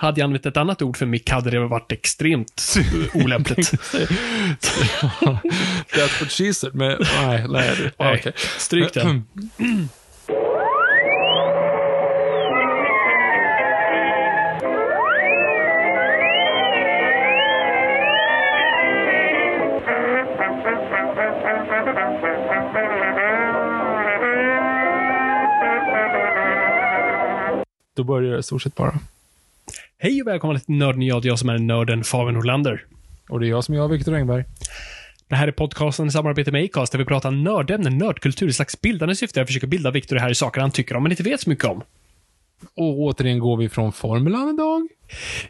Hade jag använt ett annat ord för mick hade det varit extremt olämpligt. That's what she said. Men nej, nej. okej. Stryk den. Då börjar det i stort sett bara. Hej och välkomna till Nörden jag, jag som är nörden Fabian Nordlander. Och det är jag som är jag, Viktor Engberg. Det här är podcasten i samarbete med Acast där vi pratar nördämnen, nördkultur i slags bildande syfte. Jag försöker bilda Viktor det här i saker han tycker om men inte vet så mycket om. Och återigen går vi från formulan idag.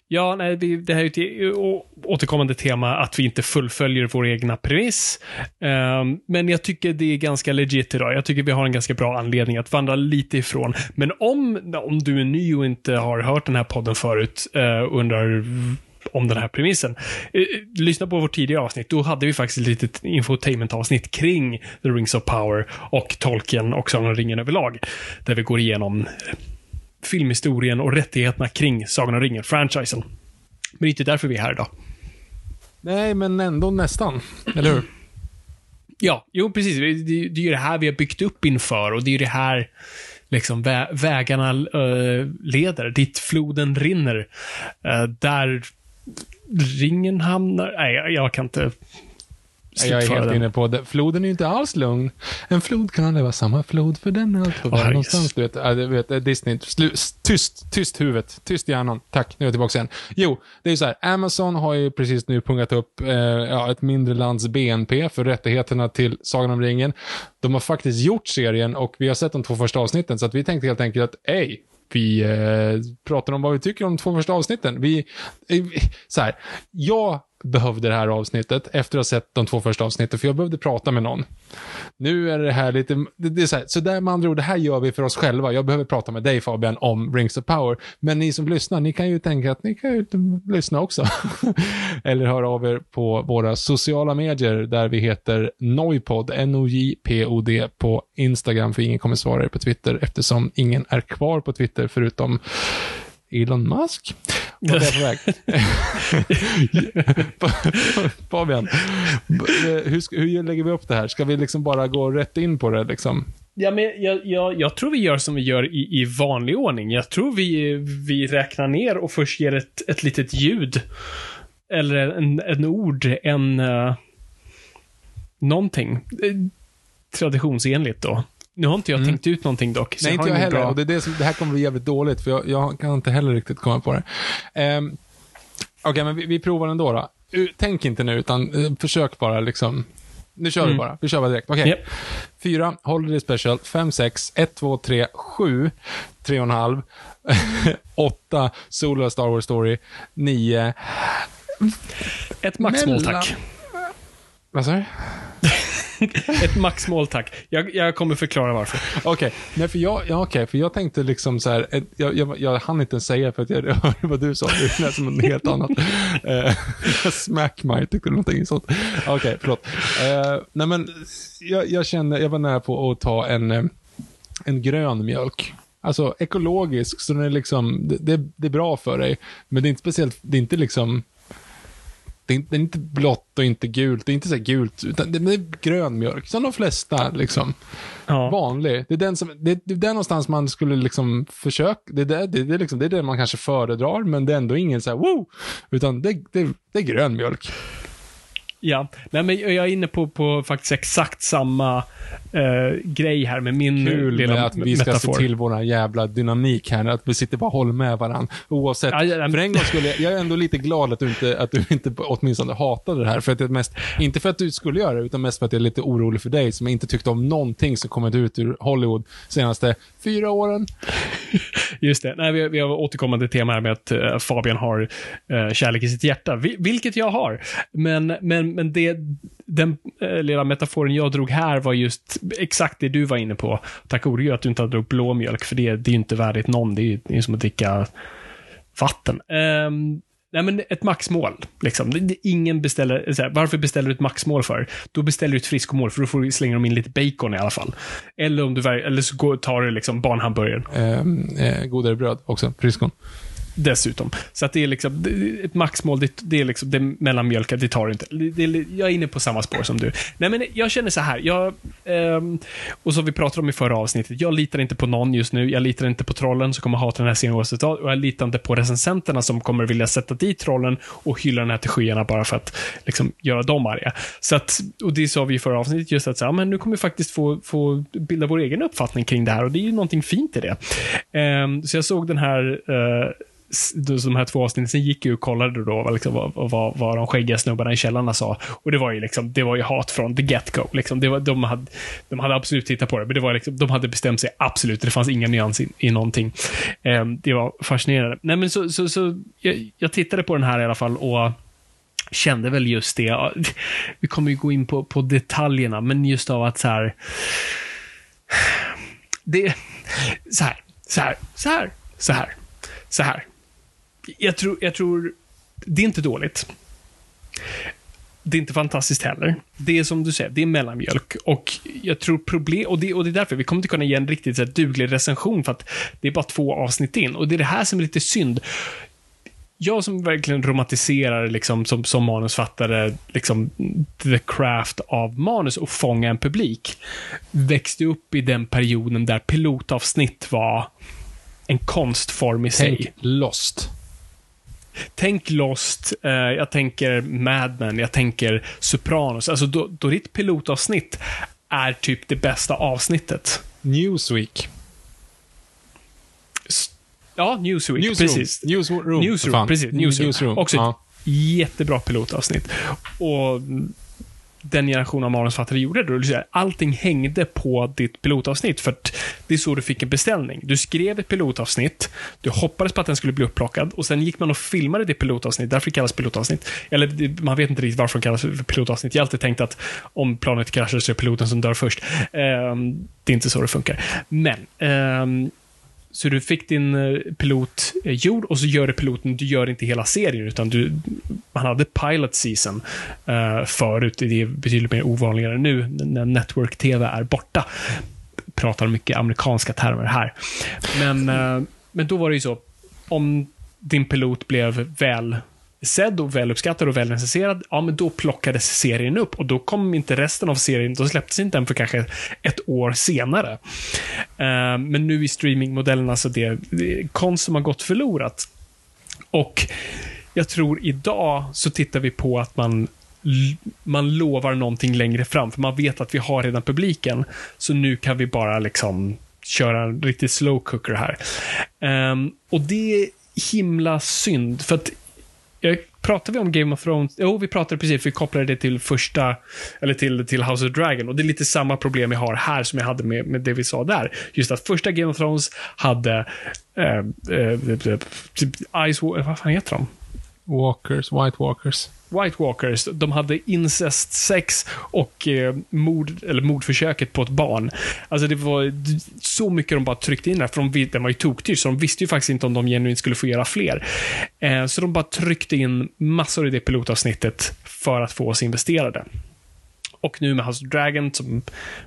Ja, nej, det här är ett återkommande tema att vi inte fullföljer vår egna premiss. Ehm, men jag tycker det är ganska legit idag. Jag tycker vi har en ganska bra anledning att vandra lite ifrån. Men om, om du är ny och inte har hört den här podden förut och undrar om den här premissen. Eh, eh, lyssna på vårt tidigare avsnitt. Då hade vi faktiskt ett litet infotainment-avsnitt kring The Rings of Power och Tolkien och Sagan om ringen överlag. Där vi går igenom filmhistorien och rättigheterna kring Sagan om ringen-franchisen. Men det är inte därför vi är här idag. Nej, men ändå nästan. Eller hur? Ja, jo precis. Det, är ju det här vi har byggt upp inför och det är ju det här liksom vä vägarna eh, leder, dit floden rinner. Eh, där ringen hamnar. Nej, jag, jag kan inte Jag är slutföra helt den. inne på det. Floden är ju inte alls lugn. En flod kan aldrig vara samma flod, för den är alltid på väg någonstans. Du vet, äh, du vet Disney. Tyst, tyst huvudet. Tyst hjärnan. Tack, nu är jag tillbaka igen. Jo, det är ju så här. Amazon har ju precis nu pungat upp eh, ja, ett mindre lands BNP för rättigheterna till Sagan om ringen. De har faktiskt gjort serien och vi har sett de två första avsnitten, så att vi tänkte helt enkelt att, ej, vi eh, pratar om vad vi tycker om de två första avsnitten. Vi, eh, så här, jag behövde det här avsnittet efter att ha sett de två första avsnitten, för jag behövde prata med någon. Nu är det här lite, det, det är så här, så där med andra ord, det här gör vi för oss själva. Jag behöver prata med dig Fabian om Rings of Power, men ni som lyssnar, ni kan ju tänka att ni kan ju lyssna också. Eller höra av er på våra sociala medier där vi heter Noipod, N-O-J-P-O-D på Instagram, för ingen kommer svara er på Twitter eftersom ingen är kvar på Twitter förutom Elon Musk. Vart är på väg? Fabian, hur, hur lägger vi upp det här? Ska vi liksom bara gå rätt in på det liksom? Ja, men jag, jag, jag tror vi gör som vi gör i, i vanlig ordning. Jag tror vi, vi räknar ner och först ger ett, ett litet ljud. Eller en, en ord, en... Uh, någonting. Eh, Traditionsenligt då. Nu har inte jag tänkt ut någonting dock. Nej, inte jag heller. bra- Och det, är det, som, det här kommer bli jävligt dåligt, för jag, jag kan inte heller riktigt komma på det. Um, Okej, men vi, vi provar ändå då. Tänk inte nu, utan uh, försök bara liksom. Nu kör vi Mm. bara. Vi kör bara direkt. Okej. Japp. Fyra, Holiday Special. Fem, sex, ett, två, tre, sju, tre och en halv. Åtta, Solo Star Wars Story. Nio, Ett maxmål, tack. Vad sa du? Ett maxmål, tack. Jag, jag kommer förklara varför. Okej, nej för jag, ja, okej, för jag tänkte liksom så här, jag, jag, jag hann inte ens säga för att jag hörde vad du sa, det lät som något helt annat. Uh, smack my, tyckte du någonting sånt. Okej, förlåt. Uh, nej men, jag, jag kände, jag var nära på att ta en, eh, en grön mjölk. Alltså ekologisk, så den är liksom, det, det, det är bra för dig, men det är inte speciellt, det är inte liksom, det är inte, det är inte blått och inte gult, det är inte så gult, utan det är grön mjölk, som de flesta liksom Ja. vanlig. Det är den som, det, det är där någonstans man skulle liksom försöka, det är det, det, det, är liksom, det är det man kanske föredrar, men det är ändå ingen så här woo, utan det, det, det är grön mjölk. Ja, nej men jag är inne på, på faktiskt exakt samma eh, grej här med min Kul lilla med att vi ska metafor. se till våran jävla dynamik här, att vi sitter bara och håller med varandra. Oavsett. Ja, ja, för en gång skulle jag, jag är ändå lite glad att du inte, att du inte åtminstone hatade det här. För att det mest, inte för att du skulle göra det, utan mest för att jag är lite orolig för dig som inte tyckte om någonting som kommit ut ur Hollywood senaste fyra åren. Just det. Nej, vi, vi har återkommande tema här med att eh, Fabian har uh, kärlek i sitt hjärta, vi, vilket jag har. Men, men, men det, den eh, lilla metaforen jag drog här var just exakt det du var inne på. Tack gode gud att du inte hade druckit för det, det är ju inte värdigt någon. Det är ju det är som att dricka vatten. Um, Nej, men ett maxmål. Liksom. Det- det- Ingen beställer, eh, så här, varför beställer du ett maxmål för? Då beställer du ett friskomål, för då får du slänga dem in lite bacon i alla fall. Eller, om du, eller så går, tar du liksom barnhamburgaren. Eh, eh, godare bröd också, friskon. Dessutom. Så att det är liksom, ett maxmål, det, det är liksom, det är mellanmjölkat, det tar du inte. Det, det, jag är inne på samma spår som du. Nej men jag känner så här, jag, ehm, och som vi pratade om i förra avsnittet, jag litar inte på någon just nu, jag litar inte på trollen som kommer hata den här serien oavsett vad, och jag litar inte på recensenterna som kommer vilja sätta dit trollen och hylla den här till skyarna bara för att liksom, göra dem arga. Så att, och det sa vi i förra avsnittet, just att så här, men nu kommer vi faktiskt få, få bilda vår egen uppfattning kring det här och det är ju någonting fint i det. Ehm, så jag såg den här eh, de här två avsnitten, sen gick jag och kollade då vad, liksom, vad, vad, vad de skäggiga snubbarna i källarna sa. Och det var ju liksom, det var ju hat från the get-go. Liksom. Det var, de, hade, de hade absolut tittat på det, men det var liksom, de hade bestämt sig absolut. Det fanns inga nyans i, i någonting. Eh, det var fascinerande. Nej, men så, så, så jag, jag tittade på den här i alla fall och kände väl just det. Vi kommer ju gå in på, på detaljerna, men just av att så här. Det, så här, så här, så här, så här, så här. Jag tror, jag tror, det är inte dåligt. Det är inte fantastiskt heller. Det är som du säger, det är mellanmjölk. Och jag tror problem, och det, och det är därför vi kommer inte kunna ge en riktigt så här, duglig recension för att det är bara två avsnitt in. Och det är det här som är lite synd. Jag som verkligen romantiserar liksom, som, som manusfattare liksom, the craft av manus och fånga en publik, växte upp i den perioden där pilotavsnitt var en konstform i sig. Tänk Lost. Tänk Lost, eh, jag tänker Mad Men, jag tänker Sopranos. Alltså då, då ditt pilotavsnitt är typ det bästa avsnittet. Newsweek. S- Ja, Newsweek, Newsroom. precis. Newsroom. Newsroom, precis. Newsroom. Newsroom. Också Ja. ett jättebra pilotavsnitt. Och mm, den generationen av manusfattare gjorde det. då. Säga, Allting hängde på ditt pilotavsnitt, för att det är så du fick en beställning. Du skrev ett pilotavsnitt, du hoppades på att den skulle bli upplockad, och sen gick man och filmade det pilotavsnitt, därför det kallas pilotavsnitt. Eller man vet inte riktigt varför det kallas för pilotavsnitt. Jag har alltid tänkt att om planet kraschar så är det piloten som dör först. Um, det är inte så det funkar. Men, um, så du fick din eh, pilot gjord och så gör du piloten, du gör inte hela serien utan du, man hade pilot season uh, förut. Det är betydligt mer ovanligare nu när network-tv är borta. Pratar mycket amerikanska termer här. Men, eh, men då var det ju så, om din pilot blev väl sedd och väluppskattad och väl recenserad, ja men då plockades serien upp och då kom inte resten av serien, då släpptes inte den för kanske ett år senare. Uh, men nu i streamingmodellen, alltså det, det konst som har gått förlorat. Och jag tror idag så tittar vi på att man man lovar någonting längre fram, för man vet att vi har redan publiken. Så nu kan vi bara liksom köra en riktig slow cooker här. Um, och det är himla synd, för att jag pratade vi om Game of Thrones? Jo, vi pratade precis, vi kopplade det till första, eller till, till House of Dragon. Och det är lite samma problem jag har här som jag hade med, med det vi sa där. Just att första Game of Thrones hade eh, eh, typ Ice, vad fan heter de? Walkers, White Walkers. White Walkers, de hade incest sex och eh, mord, eller mordförsöket på ett barn. Alltså det var så mycket de bara tryckte in där, för de, den var ju toktyst, så de visste ju faktiskt inte om de genuint skulle få göra fler. Eh, så de bara tryckte in massor i det pilotavsnittet för att få oss investerade. Och nu med House of Dragon, som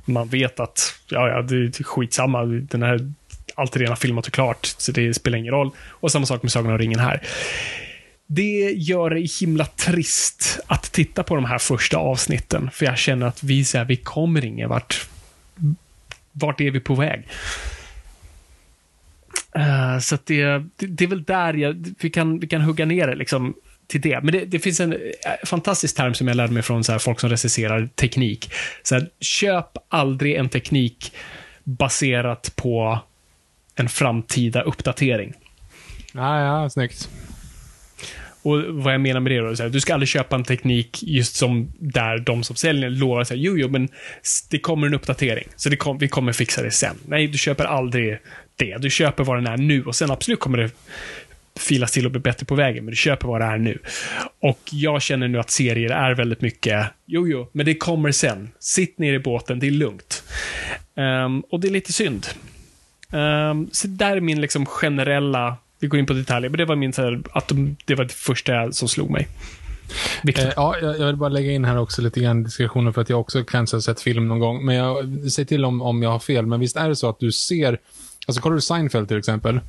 man vet att, ja, ja, det är skitsamma, den här, allt är redan filmat och klart, så det spelar ingen roll. Och samma sak med Sagan om ringen här det gör det himla trist att titta på de här första avsnitten, för jag känner att vi, så här, vi kommer ingen vart. Vart är vi på väg? Uh, så att det, det, det är väl där jag, vi, kan, vi kan hugga ner det. Liksom. till det. Men det, det finns en eh, fantastisk term som jag lärde mig från så här, folk som recenserar teknik. Så här, köp aldrig en teknik baserat på en framtida uppdatering. Ja, ja, snyggt. Och vad jag menar med det då, så här, du ska aldrig köpa en teknik just som där de som säljer lovar så här, jo, jo, men det kommer en uppdatering, så det kom, vi kommer fixa det sen. Nej, du köper aldrig det. Du köper vad den är nu och sen absolut kommer det filas till och bli bättre på vägen, men du köper vad det är nu. Och jag känner nu att serier är väldigt mycket, jo, jo, men det kommer sen. Sitt ner i båten, det är lugnt. Um, och det är lite synd. Um, så där är min liksom generella, vi går in på detaljer, men det var min, så här, att de, det var det första som slog mig. Eh, ja, jag vill bara lägga in här också lite grann diskussionen för att jag också kanske har sett film någon gång. Men jag säger till om, om jag har fel. Men visst är det så att du ser, alltså kollar du Seinfeld till exempel.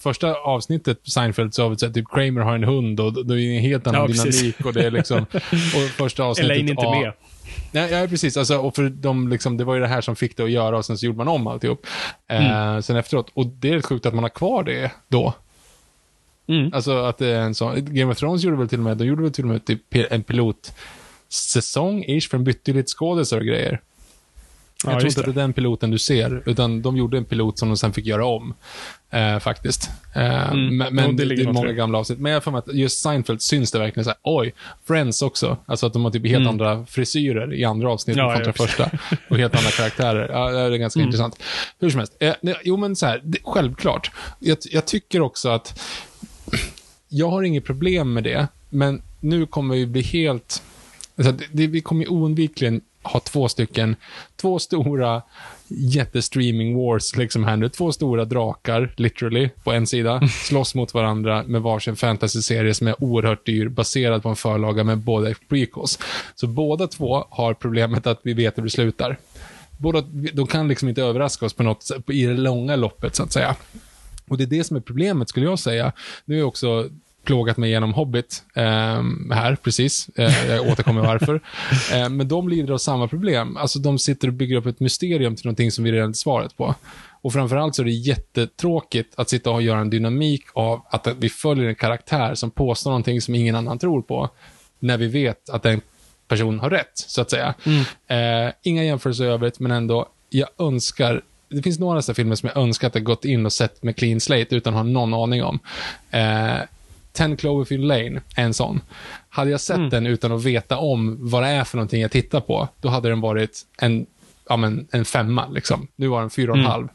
Första avsnittet på Seinfeld så har vi sett typ Kramer har en hund och då är det en helt annan Ja, dynamik och det är liksom, och första avsnittet. Elaine är inte med. Nej, ja, precis. Alltså, och för de, liksom, det var ju det här som fick det att göra och sen så gjorde man om alltihop. Eh, sen efteråt. Och det är rätt sjukt att man har kvar det då. Mm. Alltså att det är en sån, Game of Thrones gjorde väl till och med, de gjorde väl till och med typ en pilotsäsong ish, för de bytte lite skådisar och grejer. Ja, jag tror just inte att det är den piloten du ser, utan de gjorde en pilot som de sen fick göra om. Eh, faktiskt. Eh, Mm. Men, men det det, är många gamla avsnitt. Men jag mig att just Seinfeld syns det verkligen så här, oj, Friends också. Alltså att de har typ helt Mm. andra frisyrer i andra avsnitt Ja, kontra första. Och helt andra karaktärer. Ja, det är ganska Mm. intressant. Hur som helst. Eh, nej, jo, men så här, det, självklart. Jag, jag tycker också att jag har inget problem med det, men nu kommer vi bli helt... Alltså, det, det, vi kommer ju oundvikligen ha två stycken, två stora jättestreaming wars liksom här nu. Två stora drakar, literally, på en sida, slåss mot varandra med varsin fantasy-serie som är oerhört dyr, baserad på en förlaga med båda prequels. Så båda två har problemet att vi vet hur det slutar. Båda, de kan liksom inte överraska oss på något i det långa loppet, så att säga. Och det är det som är problemet, skulle jag säga. Nu jag också plågat mig genom Hobbit ehm, här, precis. Eh, jag återkommer varför. Eh, men de lider av samma problem. Alltså, de sitter och bygger upp ett mysterium till någonting som vi redan har svaret på. Och framförallt så är det jättetråkigt att sitta och göra en dynamik av att vi följer en karaktär som påstår någonting som ingen annan tror på, när vi vet att den person har rätt, så att säga. Eh, inga jämförelser i övrigt, men ändå, jag önskar det finns några sådana filmer som jag önskar att jag gått in och sett med clean slate utan att ha någon aning om. Eh, 10 Cloverfield Lane är en sån. Hade jag sett den utan att veta om vad det är för någonting jag tittar på, då hade den varit en ja, men en femma. Liksom. Nu var den fyra och en halv.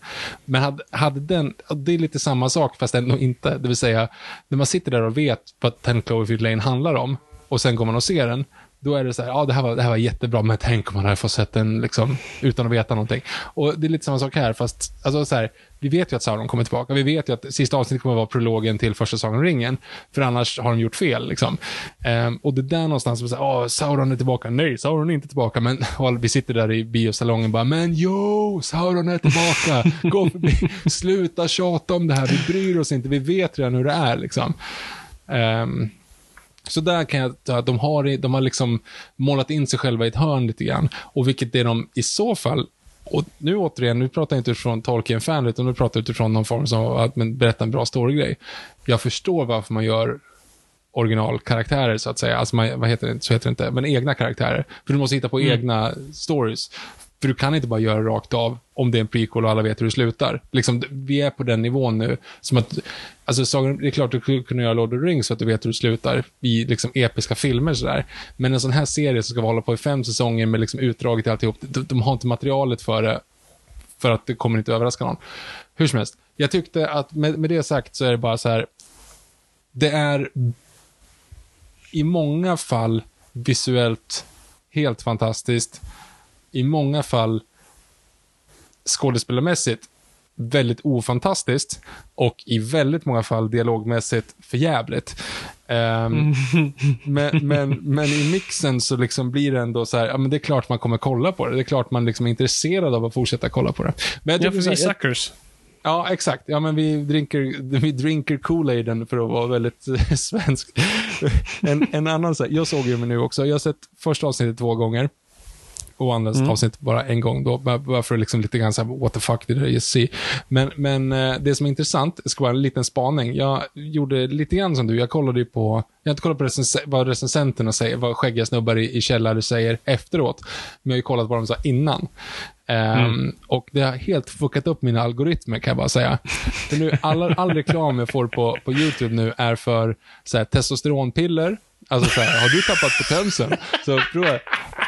Men hade, hade den, det är lite samma sak fast ändå inte. Det vill säga, när man sitter där och vet vad 10 Cloverfield Lane handlar om och sen går man och ser den, då är det så här, ja det här var, det här var jättebra, men tänk om man hade fått sett den liksom, utan att veta någonting. Och det är lite samma sak här, fast alltså, så här, vi vet ju att Sauron kommer tillbaka. Vi vet ju att sista avsnittet kommer att vara prologen till första Sagan om ringen, för annars har de gjort fel. Liksom. Ehm, och det är där någonstans som säger, åh, Sauron är tillbaka. Nej, Sauron är inte tillbaka. Men vi sitter där i biosalongen och bara, men jo, Sauron är tillbaka. Gå förbi, sluta tjata om det här. Vi bryr oss inte, vi vet redan hur det är. Liksom. Ehm, så där kan jag ta att de har, de har liksom målat in sig själva i ett hörn lite grann. Och vilket är de i så fall, och nu återigen, nu pratar jag inte utifrån Tolkien-fan, utan nu pratar jag utifrån någon form som att men, berätta en bra storygrej. Jag förstår varför man gör originalkaraktärer, så att säga. Alltså, man, vad heter det? Så heter det inte, men egna karaktärer. För du måste hitta på egna stories. För du kan inte bara göra rakt av om det är en prequel och alla vet hur det slutar. Liksom, vi är på den nivån nu. Som att, alltså, sagan, det är klart du skulle kunna göra Lord of the Rings så att du vet hur det slutar i liksom, episka filmer. Sådär. Men en sån här serie som ska hålla på i fem säsonger med liksom, utdraget i alltihop, de, de har inte materialet för det. För att det kommer inte överraska någon. Hur som helst. Jag tyckte att med, med det sagt så är det bara så här. Det är i många fall visuellt helt fantastiskt. I många fall skådespelarmässigt väldigt ofantastiskt och i väldigt många fall dialogmässigt förjävligt. Um, men, men, men i mixen så liksom blir det ändå så här, ja men det är klart man kommer kolla på det. Det är klart man liksom är intresserad av att fortsätta kolla på det. Men jag Ja, för vi suckers. Ja, exakt. Ja, men vi dricker, vi dricker Kool-Aiden för att vara väldigt svensk. En, en annan så här, jag såg ju nu också. Jag har sett första avsnittet två gånger. Och andra Mm. avsnitt bara en gång då, bara- för att liksom lite grann så här, what the fuck did I just see? Men, men eh, det som är intressant, ska vara en liten spaning. Jag gjorde lite grann som du, jag kollade ju på, jag har inte kollat på recens vad recensenterna säger, vad skäggiga snubbar i, i källare säger efteråt, men jag har ju kollat vad de sa innan. Ehm, Och det har helt fuckat upp mina algoritmer kan jag bara säga. För nu, all, all reklam jag får på, på YouTube nu är för så här, testosteronpiller, Alltså så här, har du tappat potensen? Så prova.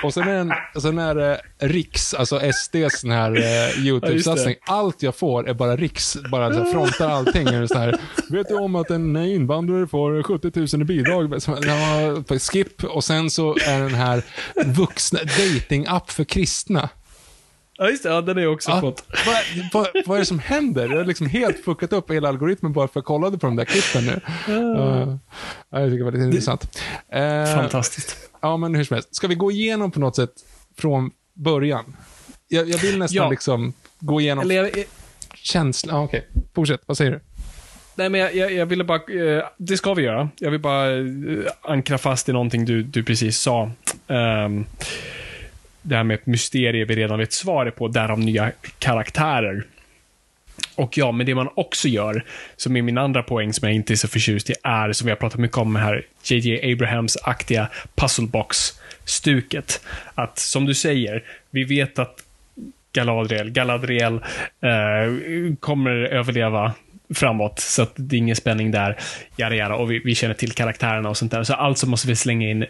Och sen är, en, sen är det Riks, alltså SDs sån här eh, YouTube-satsning. Allt jag får är bara Riks, bara så här, frontar allting. Det så här, vet du om att en invandrare får 70 000 i bidrag? Ja, skip. Och sen så är den här vuxna, dating-app för kristna. Ja, just det. Ja, den har jag också Ja, fått. vad, vad, vad är det som händer? Jag har liksom helt fuckat upp hela algoritmen bara för att jag kollade på de där klippen nu. Uh, ja, jag tycker det var lite intressant. Eh, Fantastiskt. Ja, men hur som helst. Ska vi gå igenom på något sätt från början? Jag, jag vill nästan Ja. liksom gå igenom Eller jag, känslan. Ja, Okej, fortsätt. Vad säger du? Nej, men jag, jag, jag ville bara... Eh, det ska vi göra. Jag vill bara eh, ankra fast i någonting du, du precis sa. Ehm, det här med ett mysterium vi redan vet svaret på, därav nya karaktärer. Och ja, men det man också gör, som är min andra poäng som jag inte är så förtjust i, är, som vi har pratat mycket om här, JJ Abrahams-aktiga pusselbox-stuket. Att, som du säger, vi vet att Galadriel, Galadriel eh, kommer överleva framåt, så att det är ingen spänning där. Jada, jada. Och vi, vi känner till karaktärerna och sånt där. Så alltså måste vi slänga in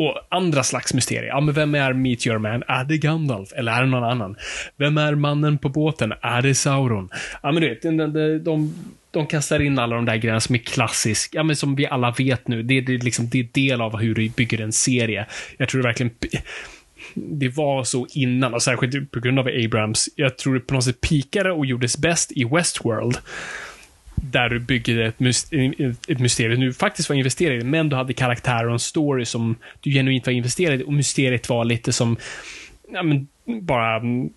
och andra slags mysterier. Ja, men vem är Meteor Man? Är det Gandalf? Eller är det någon annan? Vem är mannen på båten? Är det Sauron? Ja, men du vet, de, de, de, de kastar in alla de där grejerna som är klassisk, ja men som vi alla vet nu. Det, det, är liksom, det är del av hur du bygger en serie. Jag tror det verkligen det var så innan, och särskilt på grund av Abrams. Jag tror det på något sätt pikade och gjordes bäst i Westworld. Där du bygger ett, ett mysterium du faktiskt var investerad i, men du hade karaktärer och en story som du genuint var investerad i. Och mysteriet var lite som, ja men, bara mm,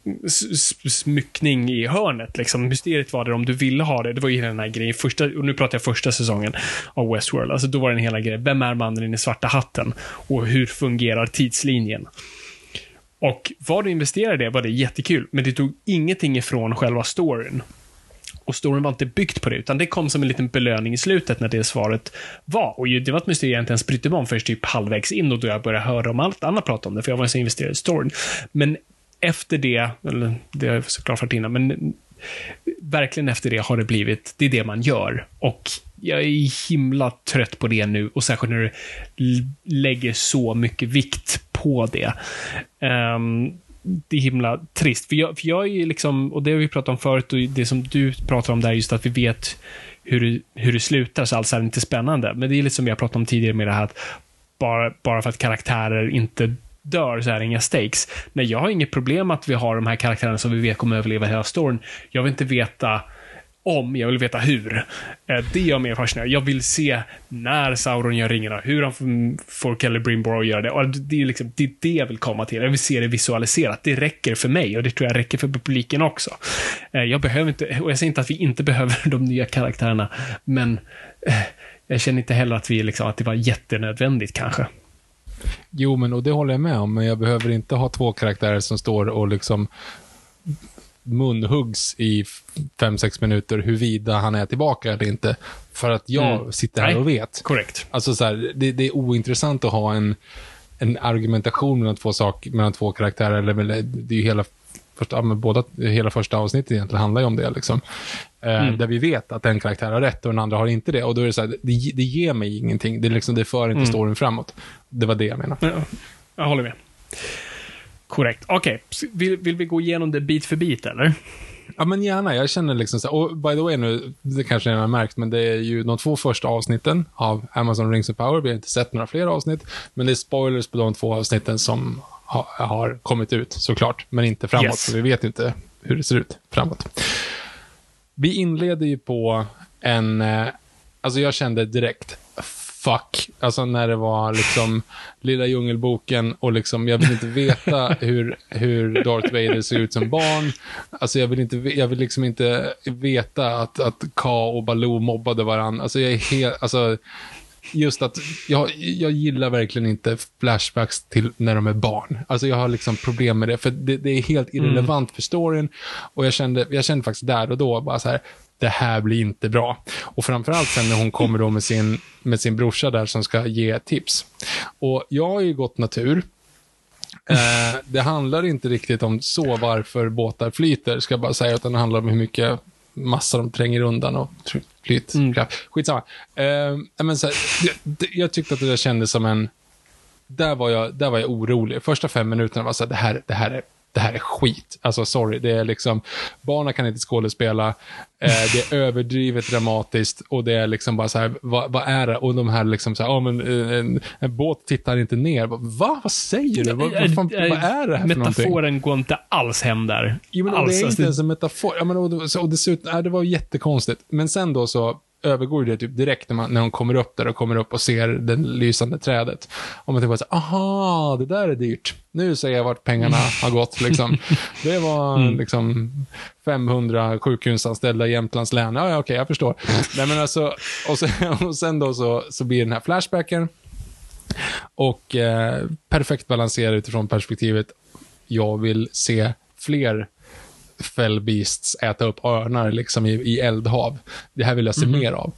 smyckning i hörnet. Liksom. Mysteriet var det om du ville ha det. Det var ju hela den här grejen. Första, och nu pratar jag första säsongen av Westworld. Alltså, då var det en hela grej. Vem är mannen i den svarta hatten? Och hur fungerar tidslinjen? Och vad du investerade i det var det jättekul, men det tog ingenting ifrån själva storyn. Och storyn var inte byggt på det, utan det kom som en liten belöning i slutet när det svaret var. Och ju- det var ett mysterium jag inte ens brydde mig om först typ halvvägs in och då jag började höra om allt annat prata om det, för jag var så investerad i storyn. Men efter det, eller det har jag såklart varit innan, men verkligen efter det har det blivit, det är det man gör. Och jag är himla trött på det nu och särskilt när du lägger så mycket vikt på det. Um, det är himla trist, för jag, för jag är ju liksom, och det har vi pratat om förut, och det som du pratar om där, just att vi vet hur det, hur det slutar, så alls är det inte spännande. Men det är lite som vi har pratat om tidigare med det här att bara, bara för att karaktärer inte dör så är det inga stakes. Nej, jag har inget problem att vi har de här karaktärerna som vi vet kommer överleva hela storyn. Jag vill inte veta om, jag vill veta hur. Eh, det gör mig fascinerad. Jag vill se när Sauron gör ringarna, hur han f- får Celebrimbor att göra det. Och det, är liksom, det är det jag vill komma till. Jag vill se det visualiserat. Det räcker för mig och det tror jag räcker för publiken också. Eh, jag behöver inte, och jag säger inte att vi inte behöver de nya karaktärerna, men eh, jag känner inte heller att, vi liksom, att det var jättenödvändigt kanske. Jo, men och det håller jag med om, men jag behöver inte ha två karaktärer som står och liksom munhuggs i fem sex minuter huruvida han är tillbaka eller inte. För att jag Mm. sitter här Nej. och vet. Korrekt. Alltså så här, det, det är ointressant att ha en, en argumentation mellan två, sak, mellan två karaktärer. Eller, det är ju hela första, båda, hela första avsnittet egentligen handlar ju om det. Liksom. Eh, Där vi vet att en karaktär har rätt och den andra har inte det. Och då är det så här, det, det ger mig ingenting. Det, är liksom, det för inte storyn framåt. Det var det jag menade. Ja, jag håller med. Korrekt. Okej, vill, vill vi gå igenom det bit för bit, eller? Ja, men gärna. Jag känner liksom så och by the way nu, det kanske ni har märkt, men det är ju de två första avsnitten av Amazon Rings of Power. Vi har inte sett några fler avsnitt, men det är spoilers på de två avsnitten som ha, har kommit ut, såklart. Men inte framåt, Yes. för vi vet inte hur det ser ut framåt. Vi inleder ju på en, eh, alltså jag kände direkt, fuck. Alltså när det var liksom Lilla Djungelboken och liksom, jag vill inte veta hur, hur Darth Vader ser ut som barn. Alltså jag vill inte, jag vill liksom inte veta att, att Ka och Baloo mobbade varandra. Alltså jag är helt, alltså just att jag, jag gillar verkligen inte flashbacks till när de är barn. Alltså jag har liksom problem med det, för det, det är helt irrelevant för storyn. Och jag kände, jag kände faktiskt där och då bara så här, det här blir inte bra. Och framförallt sen när hon kommer då med sin, med sin brorsa där som ska ge tips. Och jag har ju gått natur. Eh, det handlar inte riktigt om så varför båtar flyter, ska jag bara säga, utan det handlar om hur mycket massa de tränger undan och flyt. Mm. Skitsamma. Eh, men så här, det, jag tyckte att det där kändes som en... Där var jag, där var jag orolig. Första fem minuterna var så här, det här, det här är det här är skit. Alltså sorry, det är liksom, barnen kan inte skådespela, eh, det är överdrivet dramatiskt och det är liksom bara så här, vad, vad är det? Och de här liksom så här, ja men eh, en, en båt tittar inte ner. Va? Vad säger du? Vad, vad, fan, vad är det här för? Metaforen går inte alls hem där. Jo, men alls. det är Alltså, inte ens en metafor. Ja, men och, och, och dessutom, ja, det var jättekonstigt. Men sen då så övergår det typ direkt när, man, när hon kommer upp där och kommer upp och ser det lysande trädet. Och man tänker bara så aha, det där är dyrt. Nu ser jag vart pengarna har gått liksom. Det var liksom 500 sjukhusanställda i Jämtlands län. Ja, ja okej, jag förstår. Nej, men alltså, och sen, och sen då så, så blir den här flashbacken. Och eh, perfekt balanserad utifrån perspektivet, jag vill se fler fell beasts äta upp örnar liksom i, i eldhav. Det här vill jag se mer av.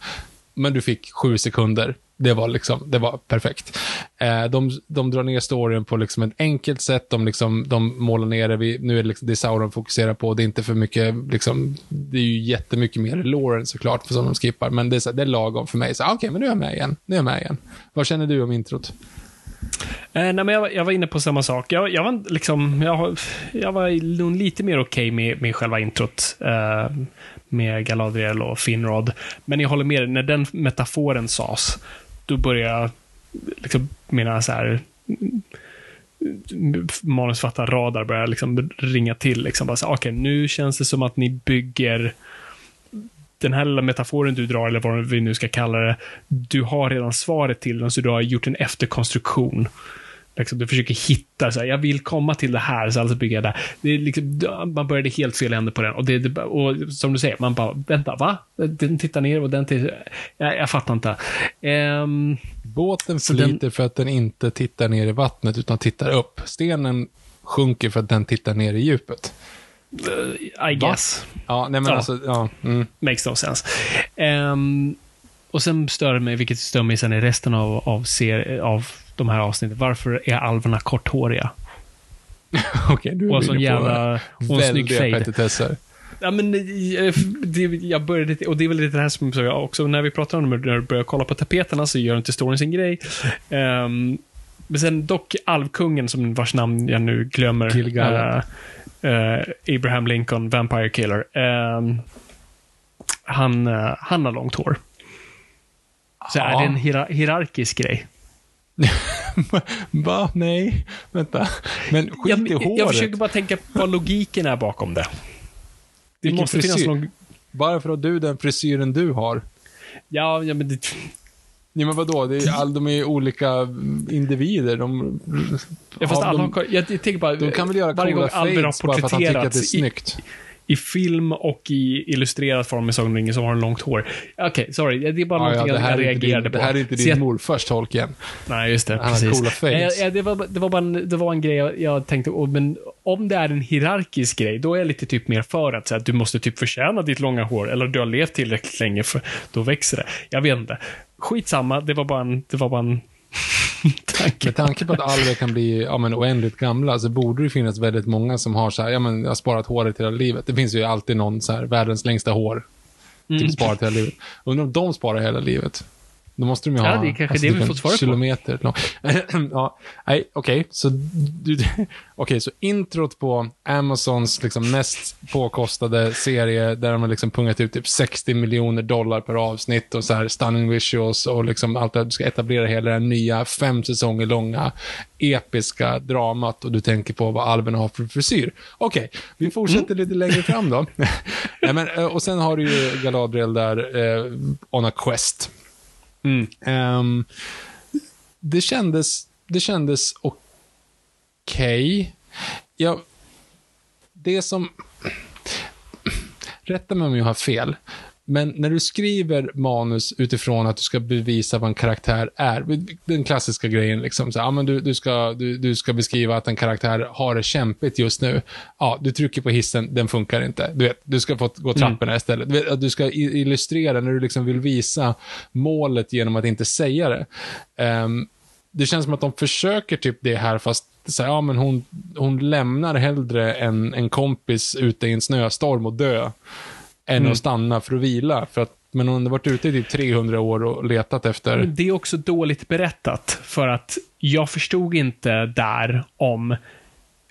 Men du fick sju sekunder. Det var liksom, det var perfekt. Eh, de, de drar ner storyn på liksom ett enkelt sätt. De, liksom, de målar ner det. Vi, nu är det, liksom, det är Sauron fokuserar på. Det är inte för mycket, liksom, det är ju jättemycket mer Lauren såklart, för som de skippar. Men det är, så, det är lagom för mig. Så, ah, Okej, men nu är jag med igen. Nu är jag med igen. Vad känner du om introt? Eh, nej, men jag, var- jag var inne på samma sak. Jag, jag var liksom, jag, jag var nog lite mer okej med, med själva introt. Eh, med Galadriel och Finrod. Men jag håller med dig, när den metaforen sades, då började jag liksom, mina så här manusförfattarradar började liksom ringa till. Liksom, Okej, okay, nu känns det som att ni bygger den här lilla metaforen du drar, eller vad vi nu ska kalla det, du har redan svaret till den, så du har gjort en efterkonstruktion. Liksom, du försöker hitta, så här, jag vill komma till det här, så alltså bygger jag där. Det är liksom, man började helt fel ände på den. Och, det, och som du säger, man bara, vänta, va? Den tittar ner och den tittar... Jag, jag fattar inte. Ehm, Båten den- flyter för att den inte tittar ner i vattnet, utan tittar upp. Stenen sjunker för att den tittar ner i djupet. I guess. Ja, nej men Ja. alltså, ja. Mm. Makes no sense. Ehm, och sen stör det mig, vilket stör mig sen i resten av, av, ser, av de här avsnitten, varför är alverna korthåriga? Okej, du Och är sån inne på jävla... Och snygg fade. Ja, men eh, det, jag började, och det är väl lite det här som jag också, när vi pratar om det, när du börjar kolla på tapeterna så gör inte storyn sin grej. Ehm, men sen dock alvkungen, som vars namn jag nu glömmer. Gil-galad. eh, eh, Abraham Lincoln, Vampire Killer. Ehm, han, eh, han har långt hår. Så är Ja. det en hierar- hierarkisk grej? Va? Nej, vänta. Men skit Jag, i håret. jag försöker bara tänka vad logiken är bakom det. Det Vilken måste finnas frisyr? någon... Varför har du den frisyren du har? Ja, ja men det, Nej men vadå, det är, all, de är olika individer. De, Ja, fast alla de, har, jag, jag tänker bara, de kan väl göra varje coola gång har bara för att han tycker att det är porträtterats i, snyggt. I film och i illustrerad form med Sagan om ringen som har långt hår. Okej, sorry. Det är bara Ja, ja, någonting det, jag, här reagerade din, på. det här är inte din jag- morfars tolk igen. Nej, just det. Han precis. coola. Eh, eh, det, var, det, var bara en, det var en grej jag, jag tänkte, oh, men om det är en hierarkisk grej, då är jag lite typ mer för att, så att du måste typ förtjäna ditt långa hår, eller du har levt tillräckligt länge, för då växer det. Jag vet inte. Skitsamma, det var bara en, det var bara en tanke. Med tanke på att alver kan bli ja, men oändligt gamla så borde det finnas väldigt många som har så här, ja men jag har sparat håret hela livet. Det finns ju alltid någon så här, världens längsta hår. Mm. Typ sparat hela livet. Undrar om de sparar hela livet. Då måste de ju Ja, ha... det är kanske det du vi får svara på. Kilometer lång. ja, nej, okej. Så, du, okej, så introt på Amazons liksom näst påkostade serie där de har liksom pungat ut typ 60 miljoner dollar per avsnitt och så här stunning visuals och liksom allt det här. Du ska etablera hela det här nya fem säsonger långa episka dramat och du tänker på vad alverna har för frisyr. Okej, vi fortsätter lite längre fram då. nej, men, eh, och sen har du ju Galadriel där eh, on a quest. Mm. Um, det kändes, det kändes okej. Ja, det som... Rätta mig om jag har fel. Men när du skriver manus utifrån att du ska bevisa vad en karaktär är, den klassiska grejen, liksom, så, ja, men du, du, ska, du, du ska beskriva att en karaktär har det kämpigt just nu. Ja, du trycker på hissen, den funkar inte. Du, vet, du ska få gå trapporna mm. istället. Du, vet, du ska illustrera när du liksom vill visa målet genom att inte säga det. Um, det känns som att de försöker typ det här, fast så här, ja, men hon, hon lämnar hellre en, en kompis ute i en snöstorm och dö, än mm. att stanna för att vila. För att, men hon har varit ute i typ 300 år och letat efter... Det är också dåligt berättat, för att jag förstod inte där om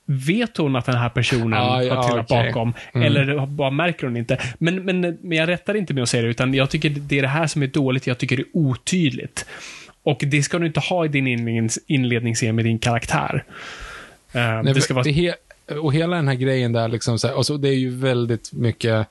Vet hon att den här personen ah, ja, har trillat okay. bakom? Mm. Eller bara märker hon inte? Men, men, men jag rättar inte med att säga det, utan jag tycker det är det här som är dåligt. Jag tycker det är otydligt. Och det ska du inte ha i din inlednings inledningsscen med din karaktär. Uh, Nej, det ska vara... Det och hela den här grejen där, liksom så här, och så, det är ju väldigt mycket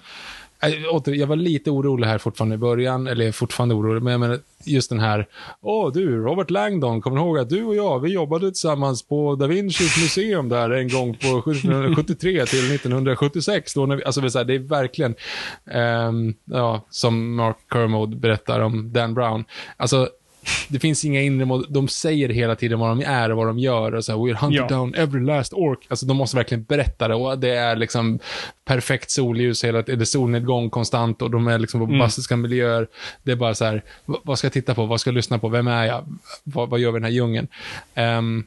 jag var lite orolig här fortfarande i början, eller fortfarande orolig, men jag menar just den här, åh du, Robert Langdon, kommer du ihåg att du och jag, vi jobbade tillsammans på Da Vincis museum där en gång på 1973 till 1976. Då när vi, alltså det är verkligen, um, ja, som Mark Kermode berättar om Dan Brown, alltså det finns inga inre mål. De säger hela tiden vad de är och vad de gör. Och så här, We're hunted ja. down every last ork. Alltså, de måste verkligen berätta det. Och det är liksom perfekt solljus, hela, eller solnedgång konstant och de är liksom på bombastiska mm. miljöer. Det är bara så här, vad ska jag titta på? Vad ska jag lyssna på? Vem är jag? Vad, vad gör vi i den här djungeln? Um,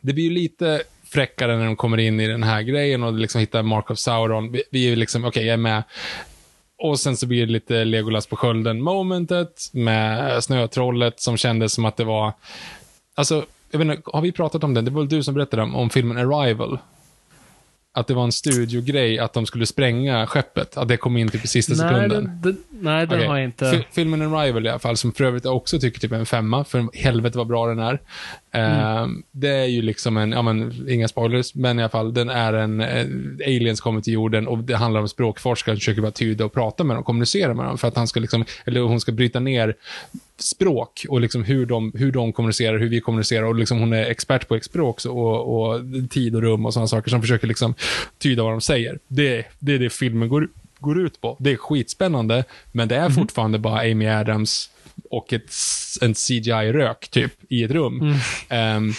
det blir ju lite fräckare när de kommer in i den här grejen och liksom hittar Mark of Sauron. Vi, vi är liksom, okej, okay, jag är med. Och sen så blir det lite Legolas på skölden momentet med snötrollet som kändes som att det var, alltså, jag vet inte, har vi pratat om den? Det var väl du som berättade om, om filmen Arrival? att det var en studiogrej att de skulle spränga skeppet. Att det kom in typ i sista nej, sekunden. Det, det, nej, den okay. har jag inte. filmen Arrival i alla fall, som för övrigt jag också tycker typ är en femma, för helvete vad bra den är. Mm. Det är ju liksom en, ja men, inga spoilers, men i alla fall, den är en, uh, aliens kommer till jorden och det handlar om språkforskare som försöker bara tyda och prata med dem, kommunicera med dem, för att han ska liksom, eller hon ska bryta ner språk och liksom hur, de, hur de kommunicerar, hur vi kommunicerar och liksom hon är expert på språk och, och tid och rum och sådana saker som försöker liksom tyda vad de säger. Det, det är det filmen går, går ut på. Det är skitspännande, men det är mm. fortfarande bara Amy Adams och ett, en CGI-rök typ i ett rum. Mm. Um,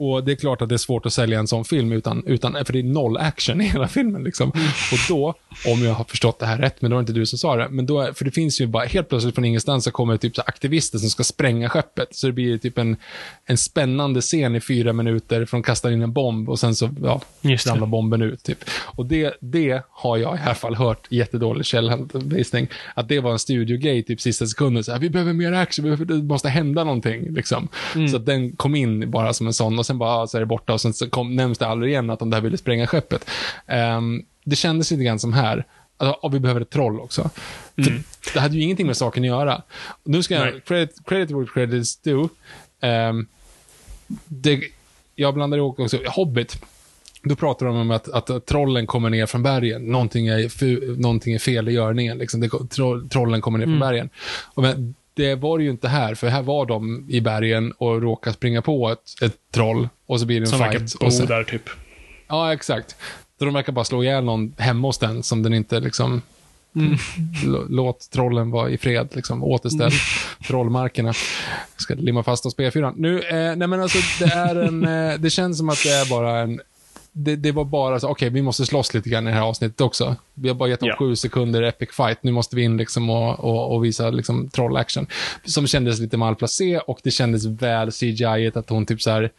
och det är klart att det är svårt att sälja en sån film utan, utan för det är noll action i hela filmen. Liksom. Mm. Och då, om jag har förstått det här rätt, men då var det inte du som sa det, men då, för det finns ju bara, helt plötsligt från ingenstans så kommer det typ så aktivister som ska spränga skeppet. Så det blir typ en, en spännande scen i fyra minuter, från kastar in en bomb och sen så ja, ramlar bomben ut. Typ. Och det, det har jag i alla fall hört, jättedålig källhänvisning, att det var en studiogrej typ sista sekunden. Så här, vi behöver mer action, det måste hända någonting. Liksom. Mm. Så den kom in bara som en sån. Och sen bara, så är det borta och sen så kom, nämns det aldrig igen att de där ville spränga skeppet. Um, det kändes lite grann som här, alltså, och vi behöver ett troll också. Mm. det hade ju ingenting med saken att göra. Nu ska jag, credit, credit where credit is due. Um, det, jag blandar ihop också, Hobbit, då pratar de om att, att trollen kommer ner från bergen. Någonting är, någonting är fel i görningen. Liksom. Det, troll, trollen kommer ner från mm. bergen. Och men, det var det ju inte här, för här var de i bergen och råkade springa på ett, ett troll och så blir det en som fight. Som verkar bo där typ. Ja, exakt. Så de verkar bara slå ihjäl någon hemma hos den som den inte liksom... Mm. Låt trollen vara i fred, liksom. Återställ mm. trollmarkerna. Jag ska limma fast oss på E4. Nu, eh, nej men alltså, det är en... Eh, det känns som att det är bara en det, det, var bara så, okej, okay, vi måste slåss lite grann i det här avsnittet också. Vi har bara gett dem ja. sju sekunder epic fight, nu måste vi in liksom och, och, och visa liksom troll-action. Som kändes lite malplacé och det kändes väl CGI att hon typ så här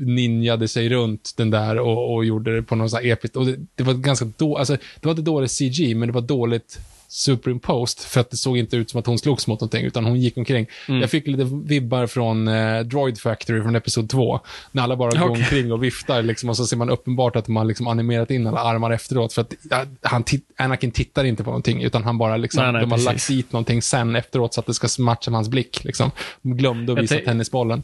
ninjade sig runt den där och, och gjorde det på något så här episkt. Och det, det var ganska då, alltså, det var inte dåligt CG, men det var dåligt superimposed, för att det såg inte ut som att hon slogs mot någonting, utan hon gick omkring. Mm. Jag fick lite vibbar från eh, Droid Factory från Episod 2, när alla bara går omkring och viftar, liksom, och så ser man uppenbart att man liksom animerat in alla armar efteråt, för att ja, han Anakin tittar inte på någonting, utan han bara liksom, nej, nej, de har precis. lagt dit någonting sen efteråt, så att det ska matcha med hans blick. Liksom. De glömde att visa tennisbollen.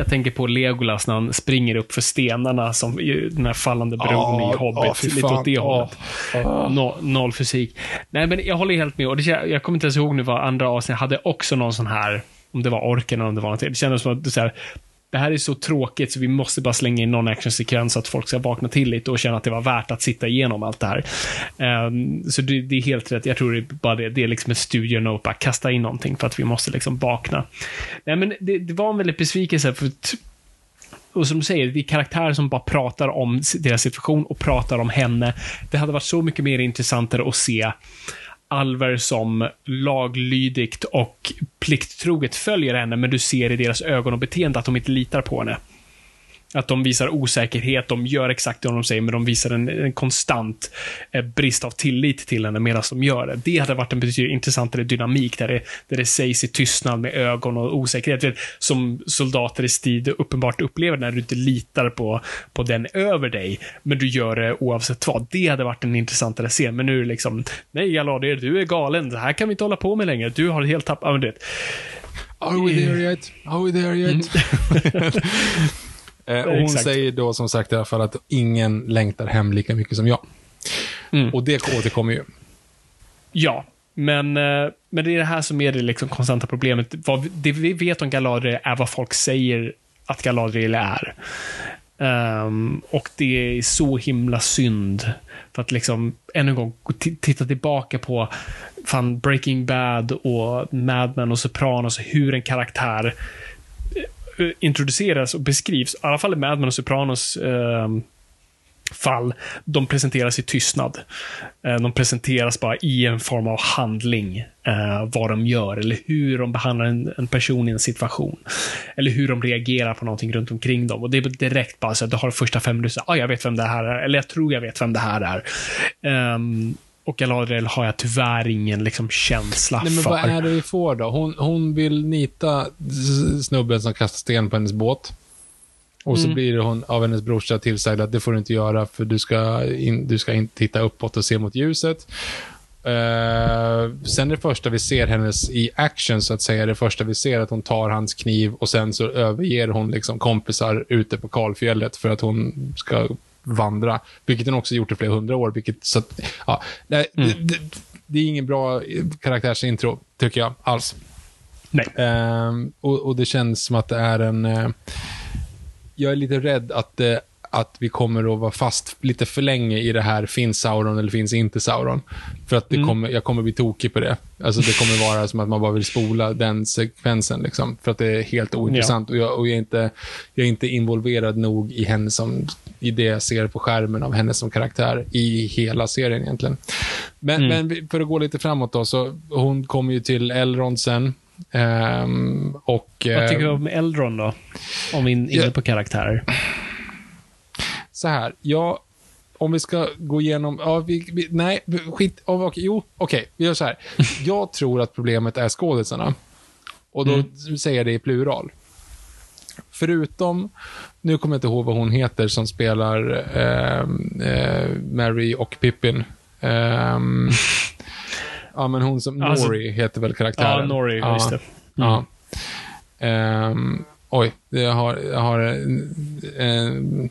Jag tänker på Legolas när han springer upp för stenarna som den här fallande bron oh, i Hobbit. Oh, lite åt det hållet. Oh. No, noll fysik. Nej, men jag håller helt med. Och det, jag kommer inte ens ihåg nu vad andra avsnitt hade också någon sån här, om det var orken eller om det var någonting. Det kändes som att det så här, det här är så tråkigt så vi måste bara slänga in någon actionsekvens så att folk ska vakna till lite och känna att det var värt att sitta igenom allt det här. Um, så det, det, är helt rätt. Jag tror det är bara det. Det är liksom ett studio note, bara kasta in någonting för att vi måste liksom vakna. Nej, men det, det var en väldigt besvikelse för och som du säger, det är karaktärer som bara pratar om deras situation och pratar om henne. Det hade varit så mycket mer intressantare att se Alver som laglydigt och plikttroget följer henne, men du ser i deras ögon och beteende att de inte litar på henne. Att de visar osäkerhet, de gör exakt det de säger, men de visar en, en konstant eh, brist av tillit till henne medan de gör det. Det hade varit en betydligt intressantare dynamik, där det, där det sägs i tystnad med ögon och osäkerhet. Vet, som soldater i strid uppenbart upplever när du inte litar på, på den över dig, men du gör det oavsett vad. Det hade varit en intressantare scen, men nu är det liksom, nej Aladir, du är galen, det här kan vi inte hålla på med längre, du har helt tappat, ja, Are we there yet? Are we there yet? Mm. Eh, och hon Exakt. säger då som sagt i alla fall att ingen längtar hem lika mycket som jag. Mm. Och det återkommer ju. Ja, men, eh, men det är det här som är det liksom konstanta problemet. Vad, det vi vet om Galadriel är vad folk säger att Galadriel är. Um, och det är så himla synd. För att liksom, ännu en gång, titta tillbaka på fan Breaking Bad och Mad Men och Sopranos, hur en karaktär introduceras och beskrivs, i alla fall i Mad Men och Sopranos eh, fall, de presenteras i tystnad. Eh, de presenteras bara i en form av handling, eh, vad de gör, eller hur de behandlar en, en, person i en situation. Eller hur de reagerar på någonting runt omkring dem. Och det är direkt bara så att du har första fem minuter, ah, jag vet vem det här är, eller jag tror jag vet vem det här är. Um, och Galadriel har jag tyvärr ingen liksom, känsla Nej, men för. Vad är det vi får då? Hon, hon vill nita snubben som kastar sten på hennes båt. Och så mm. blir hon av hennes brorsa tillsagd att det får du inte göra för du ska, in, du ska inte titta uppåt och se mot ljuset. Uh, sen det första vi ser hennes i action, så att säga, det första vi ser att hon tar hans kniv och sen så överger hon liksom kompisar ute på kalfjället för att hon ska vandra. Vilket den också gjort i flera hundra år. Vilket, så att, ja, det, mm. det, det, är ingen bra karaktärsintro, tycker jag, alls. Nej. Um, och, och, det känns som att det är en... Uh, jag är lite rädd att det att vi kommer att vara fast lite för länge i det här, finns Sauron eller finns inte Sauron? För att det mm. kommer, jag kommer bli tokig på det. Alltså det kommer vara som att man bara vill spola den sekvensen, liksom, för att det är helt ointressant. Ja. Och, jag, och jag, är inte, jag är inte involverad nog i henne som, i det jag ser på skärmen av henne som karaktär i hela serien egentligen. Men, mm. men för att gå lite framåt då, så hon kommer ju till Elrond sen. Um, och, Vad tycker du om Eldron då? Om vi är inne på karaktärer så här, ja, om vi ska gå igenom, ja, vi, vi, nej, skit, oh, okay, jo, okej, okay, vi gör så här. Jag tror att problemet är skådisarna. Och då mm. säger jag det i plural. Förutom, nu kommer jag inte ihåg vad hon heter som spelar eh, eh, Mary och Pippin. Eh, ja, men hon som, alltså, Nori heter väl karaktären? Ja, Nori, ja, just det. Mm. Ja. Um, oj, jag har, jag har en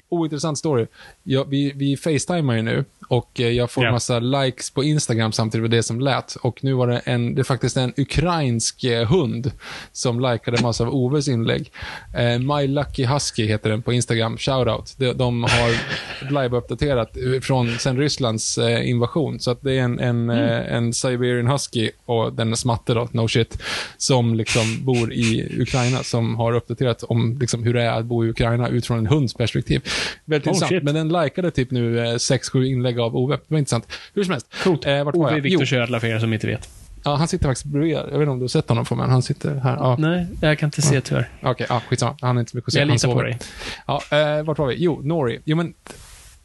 ointressant story. Ja, vi, vi facetimar ju nu och eh, jag får yeah. massa likes på Instagram samtidigt med det som lät. Och nu var det, en, det är faktiskt en ukrainsk eh, hund som likade massa av Oves inlägg. Eh, My Lucky Husky heter den på Instagram. Shoutout. De, de har live-uppdaterat från sen Rysslands eh, invasion. Så att det är en, en, mm. Eh, en Siberian Husky och den är smatte då, no shit, som liksom bor i Ukraina som har uppdaterat om liksom, hur det är att bo i Ukraina utifrån en hunds perspektiv. Väldigt oh, intressant. Shit. Men den likade typ nu 6-7 eh, inlägg av Ove. Det var intressant. Hur som helst. Coolt. Eh, vart Ove Viktor Ködla för er som inte vet. Ja, han sitter faktiskt bredvid. Jag vet inte om du har sett honom, men han sitter här. Ja. Nej, jag kan inte se tyvärr. Okej, okay, ja, skitsamma. Han är inte så mycket att se. Jag litar på dig. Ja, eh, vart var vi? Jo, Nori. Jo, men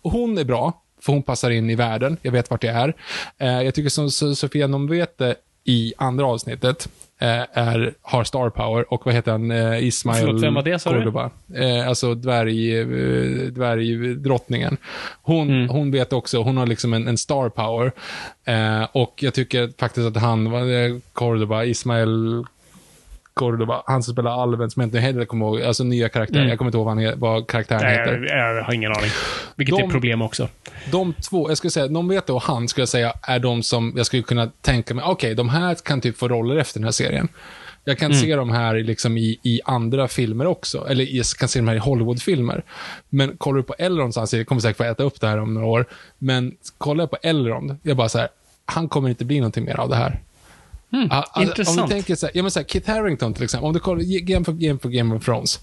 hon är bra, för hon passar in i världen. Jag vet vart jag är. Eh, jag tycker som Sofia Nomvete i andra avsnittet, är, har star power och vad heter han? Eh, Ismail Förlåt, vem var det sa Cordoba. Eh, alltså dvärg, eh, dvärgdrottningen. Hon, mm. hon vet också, hon har liksom en, en star power. Eh, och jag tycker faktiskt att han, Cordoba, Ismail Cordoba, han som spelar alven, som jag inte heller kommer ihåg, alltså nya karaktärer. Mm. Jag kommer inte ihåg vad, han, vad karaktären Nej, heter. Jag, jag, har ingen aning. Vilket de, är problem också. De två, jag skulle säga, de vet och han, skulle jag säga, är de som jag skulle kunna tänka mig, okej, okay, de här kan typ få roller efter den här serien. Jag kan se dem här liksom i, i andra filmer också. Eller jag kan se dem här i Hollywoodfilmer. Men kollar du på Elrond, så jag kommer säkert få äta upp det här om några år. Men kollar jag på Elrond, jag bara så här, han kommer inte bli någonting mer av det här. Mm, alltså, intressant. Om du tänker så här, ja, men så här, Kit Harington till exempel, om du kollar for Game, for Game of Thrones.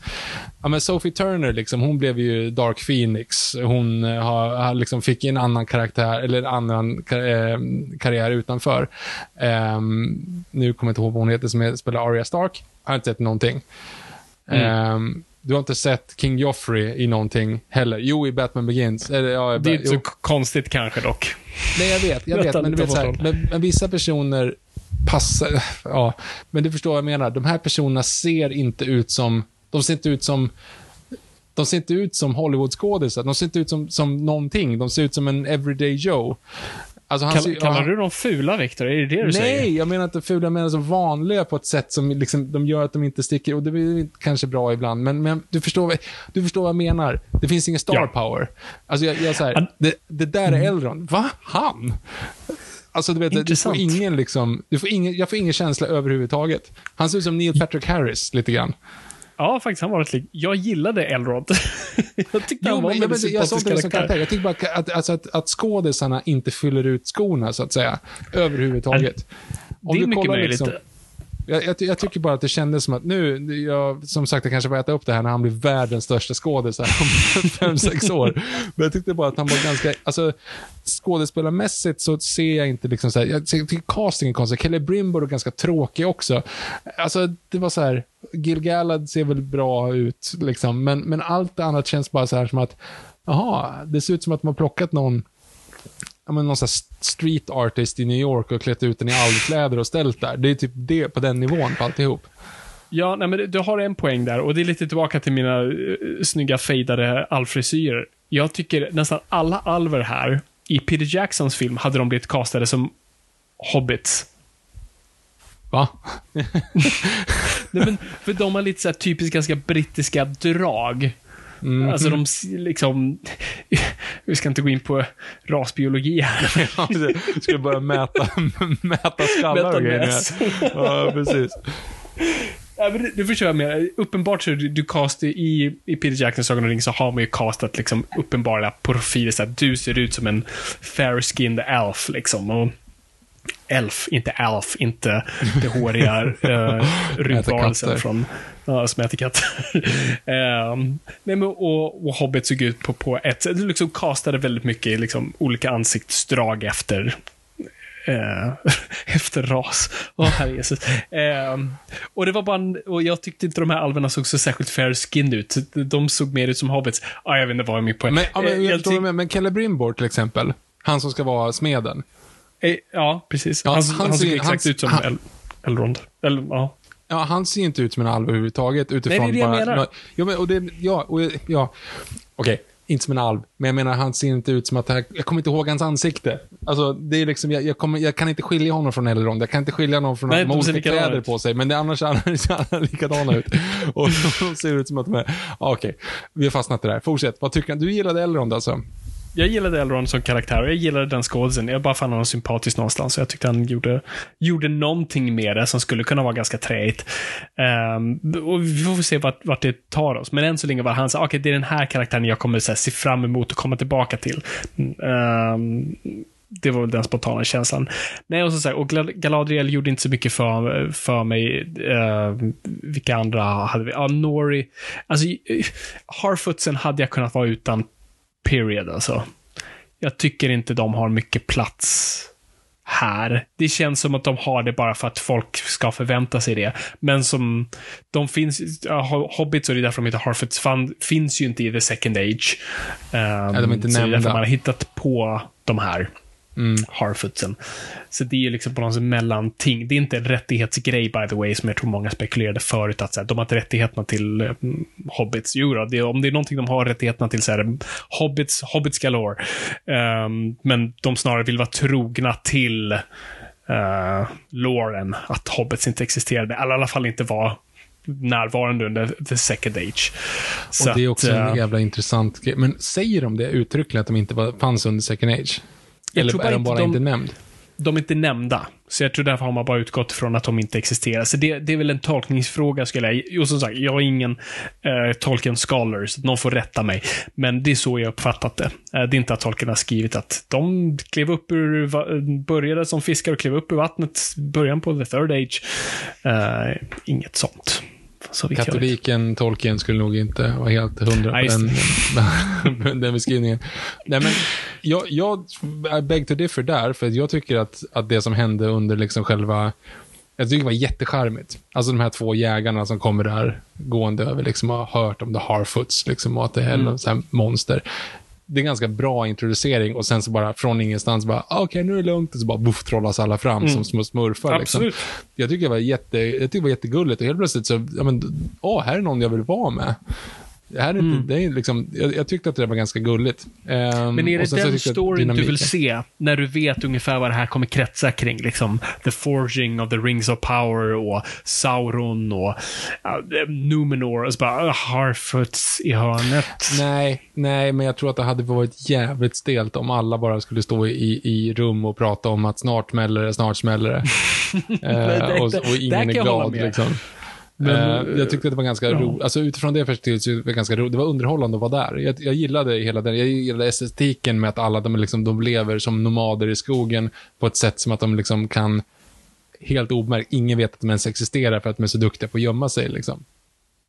Ja, men Sophie Turner, liksom, hon blev ju Dark Phoenix. Hon eh, har, liksom fick en annan karaktär, eller en annan kar eh, karriär utanför. Ehm, nu kommer jag inte ihåg vad hon heter som spelar Arya Stark. Jag har inte sett någonting. Ehm, du har inte sett King Joffrey i någonting heller. Jo, i Batman Begins. Eller, ja, Det är inte jo. så konstigt kanske dock. Nej, jag vet. Jag vet men, du vet så här, men, men vissa personer passar... Ja, men du förstår vad jag menar. De här personerna ser inte ut som... De ser inte ut som... De ser inte ut som Hollywoodskådisar. De ser inte ut som, som någonting. De ser ut som en everyday Joe. Alltså han Kall, kallar du dem fula, Viktor? Är det det du säger? Nej, jag menar inte fula, jag menar så vanliga på ett sätt som liksom, de gör att de inte sticker. Och det är kanske bra ibland, men, men du, förstår, vad- du förstår vad jag menar. Det finns ingen star Ja. power. Alltså jag, jag så här, Han- det, det där är Elrond. Va? Han? Alltså du vet, du får ingen liksom, du får ingen, jag får ingen känsla överhuvudtaget. Han ser ut som Neil Patrick Harris lite grann. Ja, faktiskt. Han var rätt lik. Jag gillade Elrond. jag tyckte Jo, han var men, en väldigt vet, jag sympatisk inte det som karaktär. karaktär. Jag tycker bara att, alltså, att, att skådisarna inte fyller ut skorna, så att säga. Överhuvudtaget. Om Det är du mycket kollar möjligt. liksom- jag, jag, jag tycker bara att det kändes som att nu, jag, som sagt, jag kanske får äta upp det här när han blir världens största skådis om fem, sex år. Men jag tyckte bara att han var ganska, alltså skådespelarmässigt så ser jag inte liksom så här, jag tycker castingen är konstig. Kelly Brimbor är ganska tråkig också. Alltså, det var så här, Gil Gallad ser väl bra ut liksom, men, men allt annat känns bara så här som att, jaha, det ser ut som att de har plockat någon ja, men någon sån street artist i New York och klätt ut den i alvkläder och ställt där. Det är typ det på den nivån på alltihop. Ja, nej, men du- har en poäng där och det är lite tillbaka till mina uh, snygga fejdade alvfrisyrer. Jag tycker nästan alla alver här, i Peter Jacksons film hade de blivit castade som hobbits. Va? Nej, men, för de har lite så här typiskt ganska brittiska drag. Mm. Alltså de liksom... Vi ska inte gå in på rasbiologi här. Ska du börja mäta, mäta skallar Mäta och grejer? Ja, precis. Ja, men du, du förstår jag menar. Uppenbart så du, du cast i, i Peter Jacksons Sagan om ringen så har man ju castat liksom uppenbara profiler. Så att du ser ut som en fair-skinned elf liksom. Och elf, inte elf, inte det håriga uh, rymdvarelsen från Ja, som äter katter. um, nej, men, och, och Hobbit såg ut på, på ett sätt. Liksom castade väldigt mycket liksom, olika ansiktsdrag efter eh, efter ras. Åh, herre Jesus. Ehm, och det var bara, en- och jag tyckte inte de här alverna såg så särskilt fair skin ut. De såg mer ut som hobbits. Ah, jag vet inte vad min poäng. Men, ja, men, Eh, jag jag menar, men Kelly Brimborg till exempel, han som ska vara smeden. eh, ja, precis. Ja, han, han han, såg ser- exakt han- ut som han- El, Elrond. Eller, ja. Ja, han ser inte ut som en alv överhuvudtaget utifrån Nej, det är det jag bara... menar. Ja, men, och det, ja, och, ja. Okej, inte som en alv, men jag menar han ser inte ut som att... här- Jag kommer inte ihåg hans ansikte. Alltså, det är liksom, jag, jag, kommer, jag kan inte skilja honom från Elrond. Jag kan inte skilja honom från Nej, att de olika kläder ut. på sig, men det, annars ser han likadana ut. Och de ser ut som att de är... Okej, vi har fastnat i det här. Fortsätt. Vad tycker du? Du gillade Elrond alltså? Jag gillade Elrond som karaktär och jag gillade den skådisen. Jag bara fann honom sympatisk någonstans. Så jag tyckte han gjorde, gjorde någonting med det som skulle kunna vara ganska träigt. Um, ehm, och vi får se vart, vart det tar oss. Men än så länge var han så okej, det är den här karaktären jag kommer så här, se fram emot och komma tillbaka till. Um, det var väl den spontana känslan. Nej, och så sagt, och Galadriel gjorde inte så mycket för, för mig. Uh, vilka andra hade vi? Ja, Nori. Alltså, Harfootsen hade jag kunnat vara utan period alltså. Jag tycker inte de har mycket plats här. Det känns som att de har det bara för att folk ska förvänta sig det. Men som, de finns, ja, Hobbits och det är därför de heter Harfoots, fan, finns ju inte i The Second Age. Um, de är inte så det är därför nämnda. man har hittat på de här. Mm. Harfootsen. Så det är ju liksom på något sätt mellanting. Det är inte en rättighetsgrej by the way, som jag tror många spekulerade förut, att så här, de har inte rättigheterna till mm, Hobbits. Jo då, det, om det är någonting de har rättigheterna till så är det Hobbits, Hobbits galore. Ehm, men de snarare vill vara trogna till uh, loren, att Hobbits inte existerade, eller i alla fall inte var närvarande under the second age. Så Och det är att, också en eh, jävla intressant grej. Men säger de det uttryckligen att de inte var, fanns under second age? Eller är de bara de- inte nämnd? de är inte nämnda. Så jag tror därför har man bara utgått från att de inte existerar. Så det, det är väl en tolkningsfråga skulle jag... Och som sagt, jag är ingen eh, Tolkien scholar, så någon får rätta mig. Men det är så jag uppfattat det. Eh, det är inte att Tolkien har skrivit att de klev upp ur... Började som fiskar och klev upp ur vattnet början på the third age. Eh, inget sånt. Katoliken Tolkien skulle nog inte vara helt hundra på den, den beskrivningen. Nej, men jag, jag beg to differ där, för jag tycker att, att det som hände under liksom själva jag tycker det var jättecharmigt. Alltså de här två jägarna som kommer där gående över liksom och har hört om the Harfoots liksom och att det är mm. så här monster det är en ganska bra introducering och sen så bara från ingenstans bara, ah, okej okay, nu är det lugnt och så bara buff trollas alla fram mm. som små smurfar. Liksom. Jag tycker det var, jätte, jag tycker det var jättegulligt och helt plötsligt så, ja men, åh, här är någon jag vill vara med. Det här är inte, mm. det är liksom, jag, jag, tyckte att det var ganska gulligt. Um, men är det den storyn du vill se? När du vet ungefär vad det här kommer kretsa kring? Liksom, the forging of the rings of power och Sauron och uh, Numenor och så bara uh, Harfoots i hörnet. Nej, nej, men jag tror att det hade varit jävligt stelt om alla bara skulle stå i, i rum och prata om att snart smäller det, snart smäller det. uh, och, och, ingen är glad liksom. Men, uh, jag tyckte det var ganska ja. roligt. Alltså utifrån det perspektivet så var det ganska roligt. Det var underhållande att vara där. Jag, jag gillade hela den, jag gillade estetiken med att alla de, liksom, de lever som nomader i skogen på ett sätt som att de liksom kan helt obemärkt, ingen vet att de ens existerar för att de är så duktiga på att gömma sig. Liksom.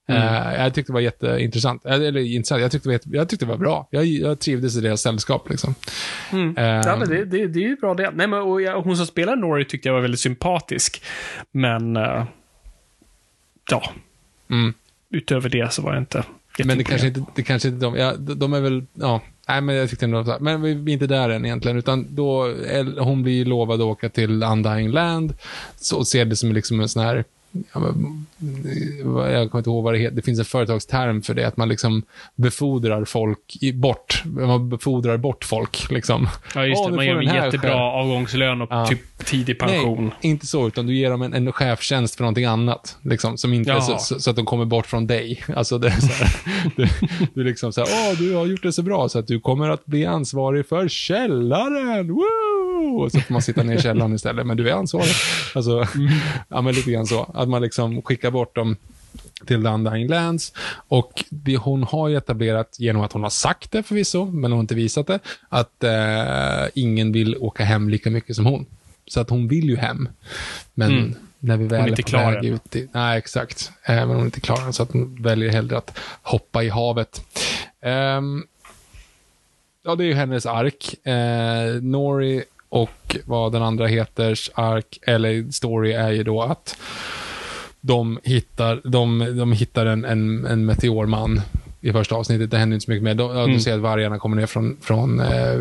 Mm. Uh, jag tyckte det var jätteintressant. Eller intressant, jag tyckte det var, jätte, jag tyckte det var bra. Jag, jag trivdes i deras sällskap. Liksom. Mm. Uh, ja, men det, det, det är ju bra det. Nej, men, och jag, hon som spelar Nori tyckte jag var väldigt sympatisk. Men uh, ja. Mm. Utöver det så var jag inte Men det kanske inte, det kanske inte de, ja, de är väl, ja, nej men jag tyckte ändå, men vi är inte där än egentligen, utan då, hon blir lovad att åka till Undying Land, så ser det som liksom en sån här ja, men, jag kommer inte ihåg vad det heter, det finns en företagsterm för det, att man liksom befordrar folk i, bort, man befordrar bort folk liksom. Ja, just det, man ger dem jättebra chef. avgångslön och ja. typ tidig pension. Nej, inte så, utan du ger dem en, en chefstjänst för någonting annat, liksom, som inte så, så, så, att de kommer bort från dig. Alltså det är så här, du, du liksom så här, åh, du har gjort det så bra så att du kommer att bli ansvarig för källaren, woo! Och så får man sitta ner i källaren istället, men du är ansvarig. Alltså, mm. ja men lite grann så att man liksom skickar bort dem till The Undying Lands. Och det hon har ju etablerat, genom att hon har sagt det förvisso, men hon har inte visat det, att eh, ingen vill åka hem lika mycket som hon. Så att hon vill ju hem. Men mm. när vi väl hon är, är på väg ut i... Nej, exakt. Eh, men hon är inte klar än, så att hon väljer hellre att hoppa i havet. Um, ja, det är ju hennes ark. Eh, Nori och vad den andra heter, ark, eller story, är ju då att de hittar, de, de hittar en, en, en meteorman i första avsnittet. Det händer inte så mycket mer. De, mm. Du ser att vargarna kommer ner från... från eh...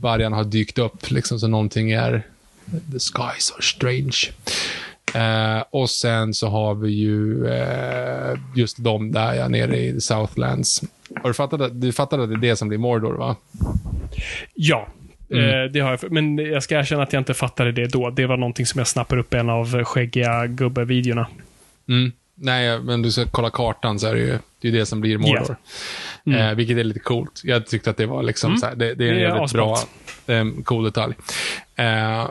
Vargarna har dykt upp, liksom, så någonting är, the skies are strange. Eh, och sen så har vi ju eh, just de där ja, nere i Southlands. Har du fattat, att- du fattar att det är det som blir Mordor, va? Ja. Mm. Eh, det har jag, men jag ska erkänna att jag inte fattade det då. Det var någonting som jag snappade upp i en av skäggiga gubbe-videorna. Mm. Nej, men du ska kolla kartan så är det ju det, är det som blir Mordor. Eh, vilket är lite coolt. Jag tyckte att det var liksom så här, det, det är en Det är jävligt bra, en cool detalj. Eh,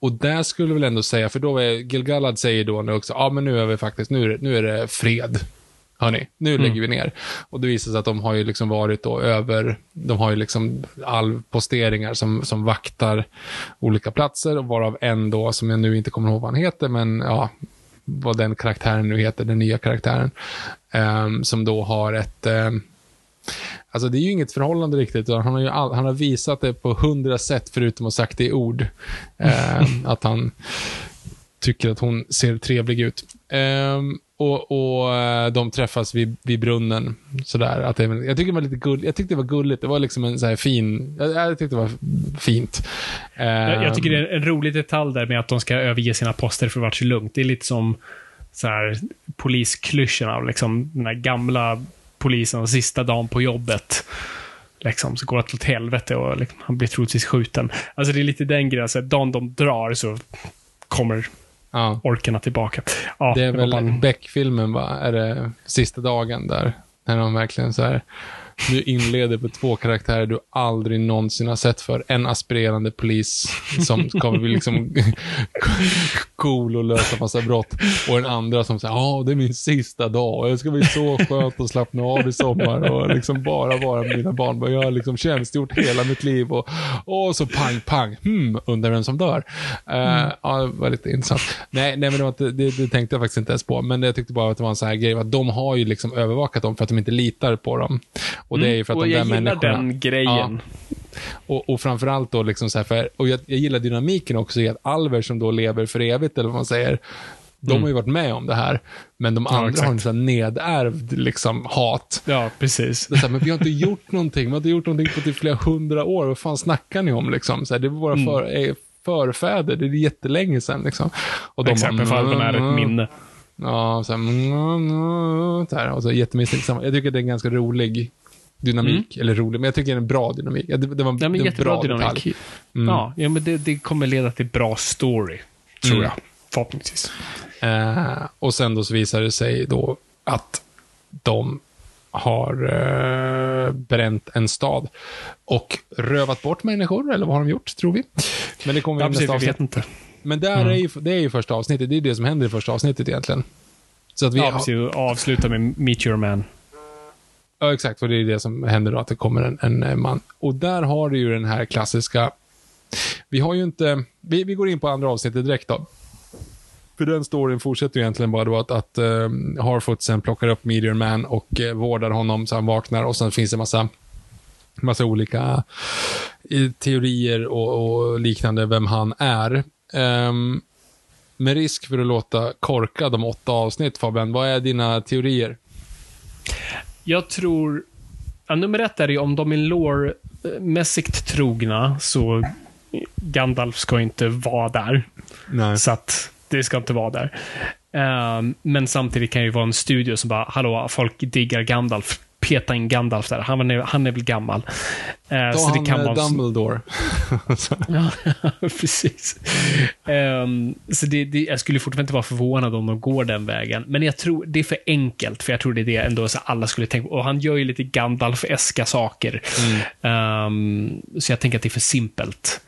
och där skulle jag väl ändå säga, för då är Gilgalad säger då nu också, ja men nu är vi faktiskt, nu är det, nu är det fred. Hörni, nu lägger vi ner. Och det visar sig att de har ju liksom varit då över, de har ju liksom alvposteringar som, som vaktar olika platser, och varav en då, som jag nu inte kommer ihåg vad han heter, men ja, vad den karaktären nu heter, den nya karaktären, ehm, som då har ett, ehm, Alltså det är ju inget förhållande riktigt, han har ju all, han har visat det på hundra sätt förutom att sagt det i ord. Ehm, att han tycker att hon ser trevlig ut. Ehm, och, och eh, de träffas vid, vid brunnen. Sådär, att det, jag, tyckte det var lite gull, jag tyckte det var gulligt. Det var liksom en så här fin... Jag, jag tyckte det var fint. Jag, Ehm, jag tycker det är en rolig detalj där med att de ska överge sina poster för att vara så lugnt. Det är lite som så här, polisklyschorna, liksom, den här gamla polisen, sista dagen på jobbet. Liksom, så går det åt helvete och liksom, han blir troligtvis skjuten. Alltså det är lite den grejen, här, dagen de drar så kommer ja. orkerna tillbaka. Ja, Det är var väl bara en- Beck-filmen, va? Är det sista dagen där? När de verkligen så här... Du inleder på två karaktärer du aldrig någonsin har sett för. En aspirerande polis som kommer bli liksom cool och lösa massa brott. Och en andra som säger, ja, det är min sista dag det ska bli så skönt att slappna av i sommar och liksom bara vara med mina barn. Jag har liksom tjänstgjort hela mitt liv och, och så pang, pang, hmm, undrar vem som dör. Eh, ja, det var lite intressant. Nej, nej men det, var inte, det, det tänkte jag faktiskt inte ens på. Men jag tyckte bara att det var en sån här grej, att de har ju liksom övervakat dem för att de inte litar på dem. Och det är ju för att och de där jag gillar människorna... den grejen. Och, och framförallt då, liksom så här, för, och jag, jag gillar dynamiken också i att Alver som då lever för evigt, eller vad man säger, de har ju varit med om det här, men de andra exakt. har en sån nedärvd liksom, hat. Ja, precis. Det är så här, men vi har inte gjort någonting, vi har inte gjort någonting på typ flera hundra år, vad fan snackar ni om liksom? Så här, det var våra för, eh, förfäder, det är jättelänge sedan liksom. Och de Exakt, att de är ett minne. Ja, så här, mm, så här, och så jättemisstänksamma. Jag tycker det är en ganska rolig dynamik, eller rolig, men jag tycker det är en bra dynamik. Det, det var, Mm. Ja, men det jättebra bra dynamik. Mm. Ja, ja, men det, det kommer leda till bra story, tror Mm. jag. Förhoppningsvis. Eh, och sen då så visar det sig då att de har eh, bränt en stad och rövat bort människor, eller vad har de gjort, tror vi. Men det kommer Ja, precis, vi avsnitt. vet inte. Men där är ju, det är ju första avsnittet, det är det som händer i första avsnittet egentligen. Så att vi, Ja, precis. Och avsluta med Meet Your Man. Ja, exakt. Och det är det som händer då, att det kommer en, en eh, man. Och där har du ju den här klassiska... Vi har ju inte... Vi, vi går in på andra avsnittet direkt då. För den storyn fortsätter ju egentligen bara då att, att eh, uh, Harfoot sen plockar upp Meteor Man och uh, vårdar honom så han vaknar och sen finns det massa, massa olika teorier och, och liknande vem han är. Um, med risk för att låta korkad om åtta avsnitt, Fabian, vad är dina teorier? Jag tror... Ja, nummer ett är ju om de är lore-mässigt trogna, så Gandalf ska inte vara där. Nej. Så att det ska inte vara där. Ehm, men samtidigt kan det ju vara en studio som bara, hallå, folk diggar Gandalf. Peta in Gandalf där. Han är, han är väl gammal. Ta så det han kan med vara... Dumbledore. Ja, precis. Ehm, så det, det, jag skulle fortfarande inte vara förvånad om de går den vägen. Men jag tror det är för enkelt, för jag tror det är det ändå så alla skulle tänka. Och han gör ju lite Gandalf-eska saker. Ehm, så jag tänker att det är för simpelt.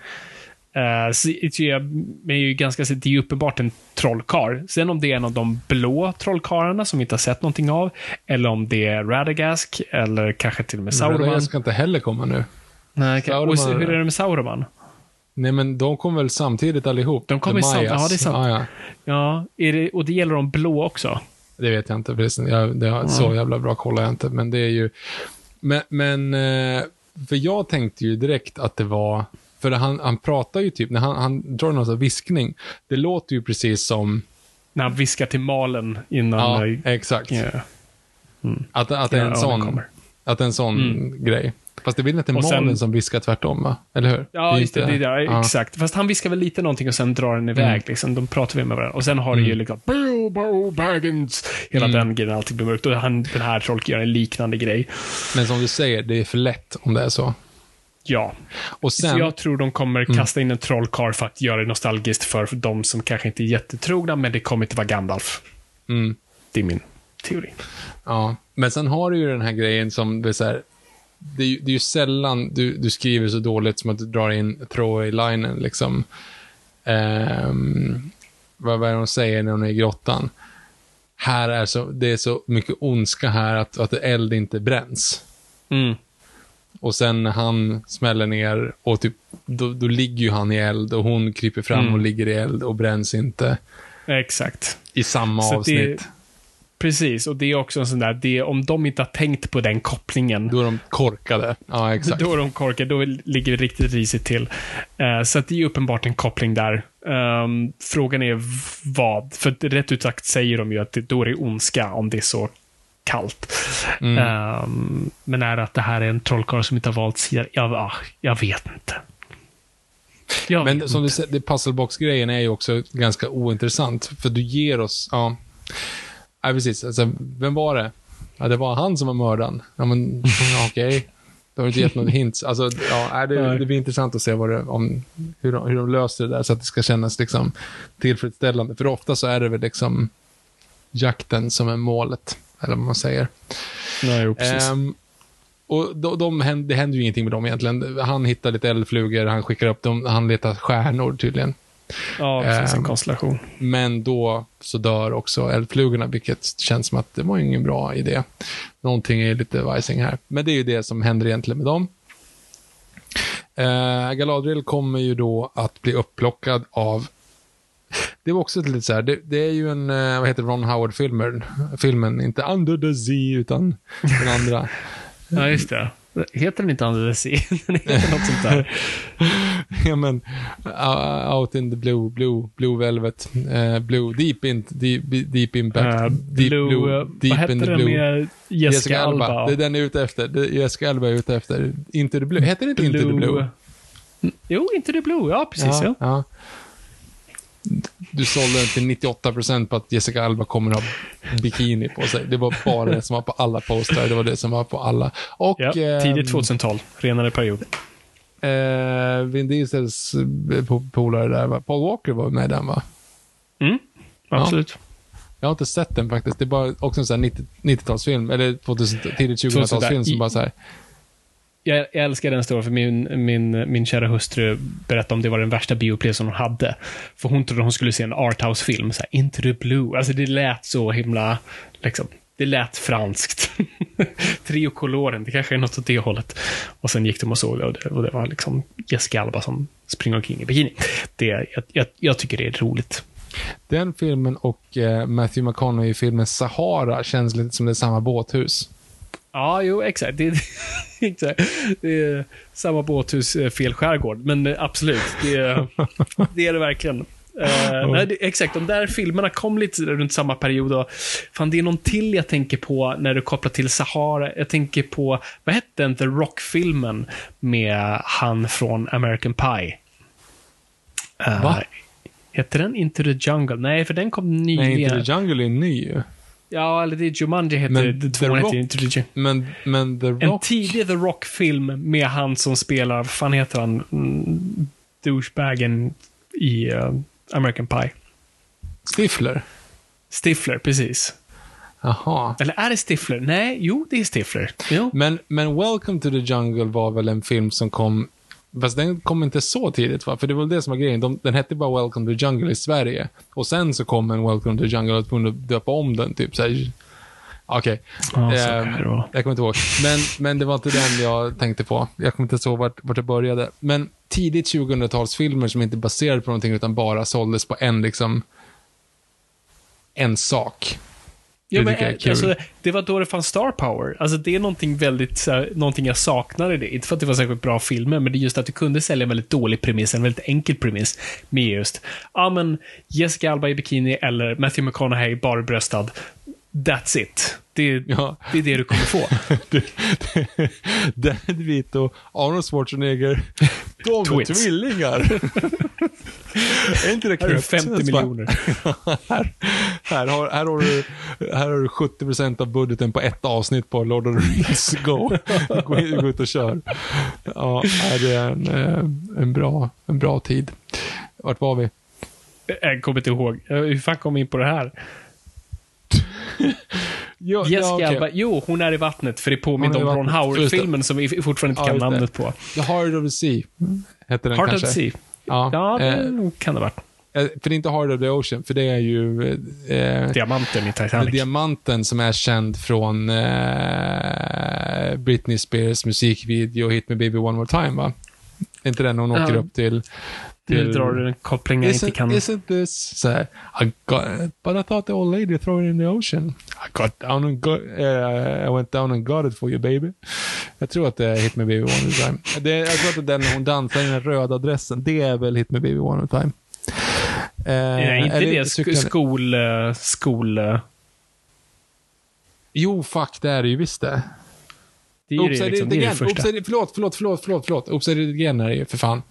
Uh, så, så jag, är ju ganska, det är ju uppenbart en trollkar. Sen om det är en av de blå trollkarlarna som vi inte har sett någonting av, eller om det är Radagast, eller kanske till och med Sauron. Jag ska inte heller komma nu. Nej, kan, och så, Sauron- hur är det med Sauron? Nej, men de kom väl samtidigt allihop? De kommer The sam- Mayas. ja, det är sant. Ja, ja. Ja, det, och det gäller de blå också. Det vet jag inte. Jag, det har, Så jävla bra kollar jag inte. Men det är ju... Men, men eh, för jag tänkte ju direkt att det var... För han, han pratar ju typ, när han, han drar någon sån viskning, det låter ju precis som... När han viskar till malen innan... Ja, eh, exakt. ja. Att, att det är en ja, sån, att det en sån Mm. grej. Fast det är väl inte Och sen- som viskar tvärtom, va? Eller hur? Ja, just det. det är, ja. Exakt. Fast han viskar väl lite någonting och sen drar den iväg. Mm. Liksom. De pratar vi med varandra. Och sen har du ju liksom Bilbo Baggins. Hela Mm. den grejen, allting blir mörkt. Och han, den här tolken gör en liknande grej. Men som du säger, det är för lätt om det är så. Ja. Och Så sen, jag tror de kommer Mm. kasta in en trollkarl för att göra det nostalgiskt för de som kanske inte är jättetrogna, men det kommer inte vara Gandalf. mm, Det är min teori. ja. Men sen har du ju den här grejen som, det är så här, det är, ju, det är ju sällan du, du skriver så dåligt som att du drar in throwaway-linen liksom. Ehm, vad, vad är det de säger när de är i grottan? Här är så, det är så mycket ondska här att, att eld inte bränns. Mm. Och sen när han smäller ner och typ, då, då ligger ju han i eld och hon kryper fram Mm. och ligger i eld och bränns inte Exakt. i samma Så det- avsnitt. Precis, och det är också en sån där, det, om de inte har tänkt på den kopplingen, Då är de korkade. Ja, exakt. Då är de korkade, då ligger det riktigt risigt till. Eh, så att det är uppenbart en koppling där. Ehm, frågan är vad, för rätt ut sagt säger de ju att det, då är det ondska om det är så kallt. Mm. Ehm, men är det att det här är en trollkarl som inte har valt sida? Jag, jag vet inte. Jag Men vet som du inte. säger, det puzzlebox-grejen är ju också ganska ointressant. För du ger oss, ja. Ja, precis. Alltså, vem var det? Ja, det var han som var mördaren. Ja, men okej. Du har inte gett något hint. Alltså, ja, det, det blir intressant att se vad det, om, hur, de, hur de löser det där så att det ska kännas liksom, tillfredsställande. För ofta så är det väl liksom jakten som är målet, eller vad man säger. Nej, jo, precis. Ehm, och de, de, det händer ju ingenting med dem egentligen. Han hittar lite eldflugor, han skickar upp dem, han letar stjärnor tydligen. ja, det finns en ehm, konstellation. Men då så dör också eldflugorna, vilket känns som att det var ingen bra idé. Någonting är lite vajsing här. Men det är ju det som händer egentligen med dem. Eh, Galadriel kommer ju då att bli upplockad av det var också lite så här, det, det är ju en, eh, vad heter Ron Howard-filmen, filmen, inte Under the Sea, utan den andra. Ja, just det. Heter den inte Under the Sea? Den heter något sånt där. ja men, uh, out in the blue, blue, blue velvet, eh, blue, deep in, deep, deep impact, Eh, deep blue, eh, vad hette den med Jessica, Alba? Det är den jag är ute efter. Det är Jessica Alba är ute efter. Into the blue. Heter det inte Into the blue? Jo, Into the Blue. Ja, precis. Ja. ja. Du sålde den till 98% på att Jessica Alba kommer ha bikini på sig. Det var bara det som var på alla postrar. Det var det som var på alla. Och Ja, ehm, tidigt 2000-tal. Renare period. eh, Vin Diesels eh, po- polare där, va? Paul Walker var med i den va? Mm, absolut. Jag har inte sett den faktiskt. Det är bara också en sån här 90 90-talsfilm, eller 2000, tidigt 2000-talsfilm som bara så här. Jag, jag älskar den storyn, för min, min, min kära hustru berättade om det var den värsta bioupplevelsen hon hade. För hon trodde hon skulle se en arthouse-film, så här, Into the Blue. Alltså det lät så himla, liksom, det lät franskt. “Trio coloren”, det kanske är något åt det hållet. Och sen gick de och såg det och det, och det var liksom Jessica Alba som springer omkring i bikini. Det, jag, jag, jag tycker det är roligt. Den filmen och eh, Matthew McConaughey-filmen Sahara känns lite som det är samma båthus. Ja, jo, exakt. Det, exakt. det är samma båthus, eh, fel skärgård. Men eh, absolut, det, är- det är det verkligen. Eh, nej, det, exakt, de där filmerna kom lite runt samma period. Och, fan, det är någon till jag tänker på när du kopplar till Sahara. Jag tänker på, vad hette den, The Rock-filmen med han från American Pie? Uh, Va? Heter den Into the Jungle? Nej, för den kom nyligen. Nej, inte The Jungle är ny. Ja, eller det är Jumanji heter Men Tvåan heter Rock-. Men, men The En Rock... tidig The Rock-film med han som spelar, vad fan heter han, mm, douchebagen i eh, American Pie. Stifler? Stifler, precis. Jaha. Eller är det Stifler? Nej, jo, det är Stifler. Jo. Men, men Welcome to the Jungle var väl en film som kom... Fast den kom inte så tidigt va? För det var väl det som var grejen. De, den hette bara Welcome to Jungle i Sverige. Och sen så kom en Welcome to Jungle och tvungen att döpa om den. Typ såhär. Okej. Ja, kan det vara. jag kommer inte ihåg. Men, men det var inte den jag tänkte på. Jag kommer inte ihåg vart, vart det började. Men tidigt 2000-talsfilmer som inte baserade på någonting utan bara såldes på en liksom... En sak. Det men, är eh, alltså, det var då det fanns star power. Alltså, det är någonting väldigt, så här, någonting jag saknar i det. Inte för att det var särskilt bra filmer, men det är just att du kunde sälja en väldigt dålig premiss, en väldigt enkel premiss, med just, ja men, Jessica Alba i bikini eller Matthew McConaughey barbröstad. That's it. Det, Ja. det är det du kommer få. Danny DeVito, Arnold Schwarzenegger, de är tvillingar. är inte det Här är knäppt? 50 Så bara- miljoner. här, här, har, här, har du, här har du 70% av budgeten på ett avsnitt på Lord of the Rings. Go, gå, gå ut och kör. Ja, det är en, eh, en, bra, en bra tid. Vart var vi? Jag kommer inte ihåg. Hur fan kom vi in på det här? Jo, Jessica okej. Alba, jo, hon är i vattnet, för det påminner om Ron. Howard-filmen som vi fortfarande inte Ja, kan namnet på. The Heart of the Sea. Hette den Heart kanske. of the Sea. Ja, Ja, det eh, kan det varit. eh, för det är inte Heart of the Ocean, för det är ju eh, Diamanten i Titanic. diamanten som är känd från eh, Britney Spears musikvideo Hit Me Baby One More Time, va? Är inte den hon åker Ja. upp till... Nu drar du en koppling jag inte kan... isn't this så här, I got, but I thought the old lady threw it in the ocean. I got down and got, eh, I went down and got it for you baby. Jag tror att det är Hit Me Baby One More Time. Det, jag tror att det är den hon dansar i den röda dressen. Det är väl Hit Me Baby One More Time. Eh, är inte är det sk skol... eh, skol Jo, fuck, det är det ju visst det. det är ju Oops, det, liksom, det är det again. första. Oops, förlåt, förlåt, förlåt, förlåt, förlåt. Oops, I did it again är det ju, för fan.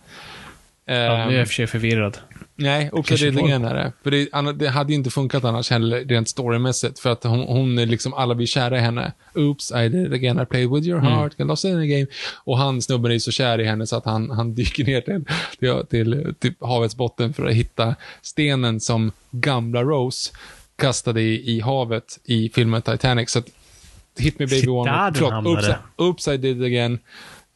Ja, nu är Ehm, jag i och för sig förvirrad. Nej, Oops, I kanske did it får. again är det. För det, det hade ju inte funkat annars heller, rent storymässigt. För att hon, hon är liksom, alla blir kära i henne. Oops, I did it again, I played with your Mm. heart, got lost in the game. Och han, snubben, är så kär i henne så att han, han dyker ner till, till, till, till havets botten för att hitta stenen som gamla Rose kastade i, i havet i filmen Titanic. Så att Hit Me Baby One hamnade. oops, Oops, I did it again.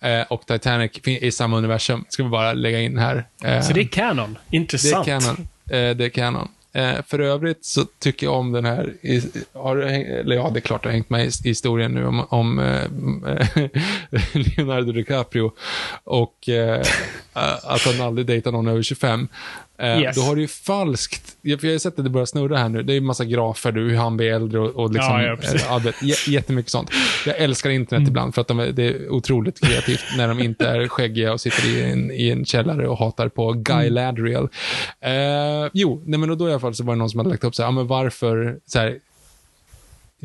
Eh, och Titanic i samma universum. Ska vi bara lägga in här. Eh, Så det är canon. det är Intressant. canon. Eh, det är canon. För övrigt så tycker jag om den här, har du eller ja, det är klart du har hängt med i, historien nu om, om Leonardo DiCaprio och att han aldrig dejtar någon över 25. Eh, Yes. Då har du ju falskt, för jag har ju sett att det börjar snurra här nu, det är ju massa grafer, du, hur han blir äldre och, och liksom, Ja, ja, precis. eh, jättemycket sånt. Jag älskar internet ibland för att de det är otroligt kreativt när de inte är skäggiga och sitter i en, i en källare och hatar på Guy Ladriel. Eh, jo, nej men då i alla fall så var det någon som hade lagt upp så här, ja, men varför, så här,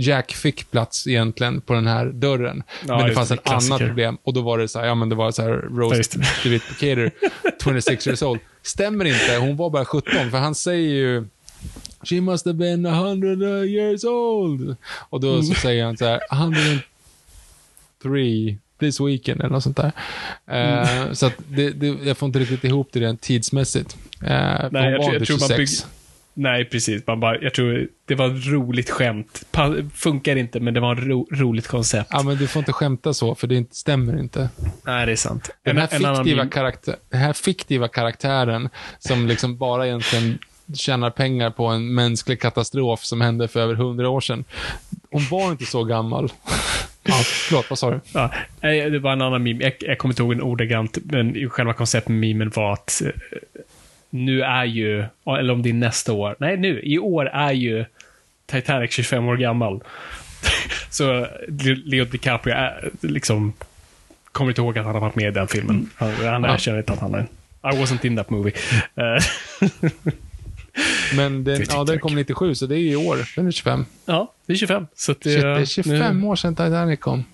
Jack fick plats egentligen på den här dörren. Ja, men det fanns ett annat problem och då var det så här, ja men det var så här, Rose. DeWitt Bukater, 26 years old. Stämmer inte, hon var bara 17, för han säger ju She must have been 100 years old. Och då Mm. så säger han så här, 103 this weekend eller något sånt där. Eh, Mm. Så att det, det, jag får inte riktigt ihop det rent tidsmässigt. Uh, Nej, jag, tror- jag tror man bygger... Nej, precis. Man bara, jag tror det var ett roligt skämt. Pa funkar inte, men det var ett ro roligt koncept. Ja, men du får inte skämta så, för det inte, stämmer inte. Nej, det är sant. Den här, en annan fiktiva meme- karaktär, den här fiktiva karaktären som liksom bara egentligen tjänar pengar på en mänsklig katastrof som hände för över hundra år sedan. Hon var inte så gammal. Ja, förlåt, vad sa du? Ja, det var en annan meme. Jag, jag kommer inte ihåg en ordagrant, men själva konceptet med memen var att eh, nu är ju, eller om det är nästa år, nej nu, i år är ju Titanic 25 år gammal. Så Leo DiCaprio är liksom, kommer inte ihåg att han har varit med i den filmen. Han, han Ja. erkänner inte att han är I wasn't in that movie. Eh, Men den, ja, den kom 97, så det är i år. Den är 25. ja, det är 25. Så det, Shit, det är 25 nu, år sedan Titanic kom.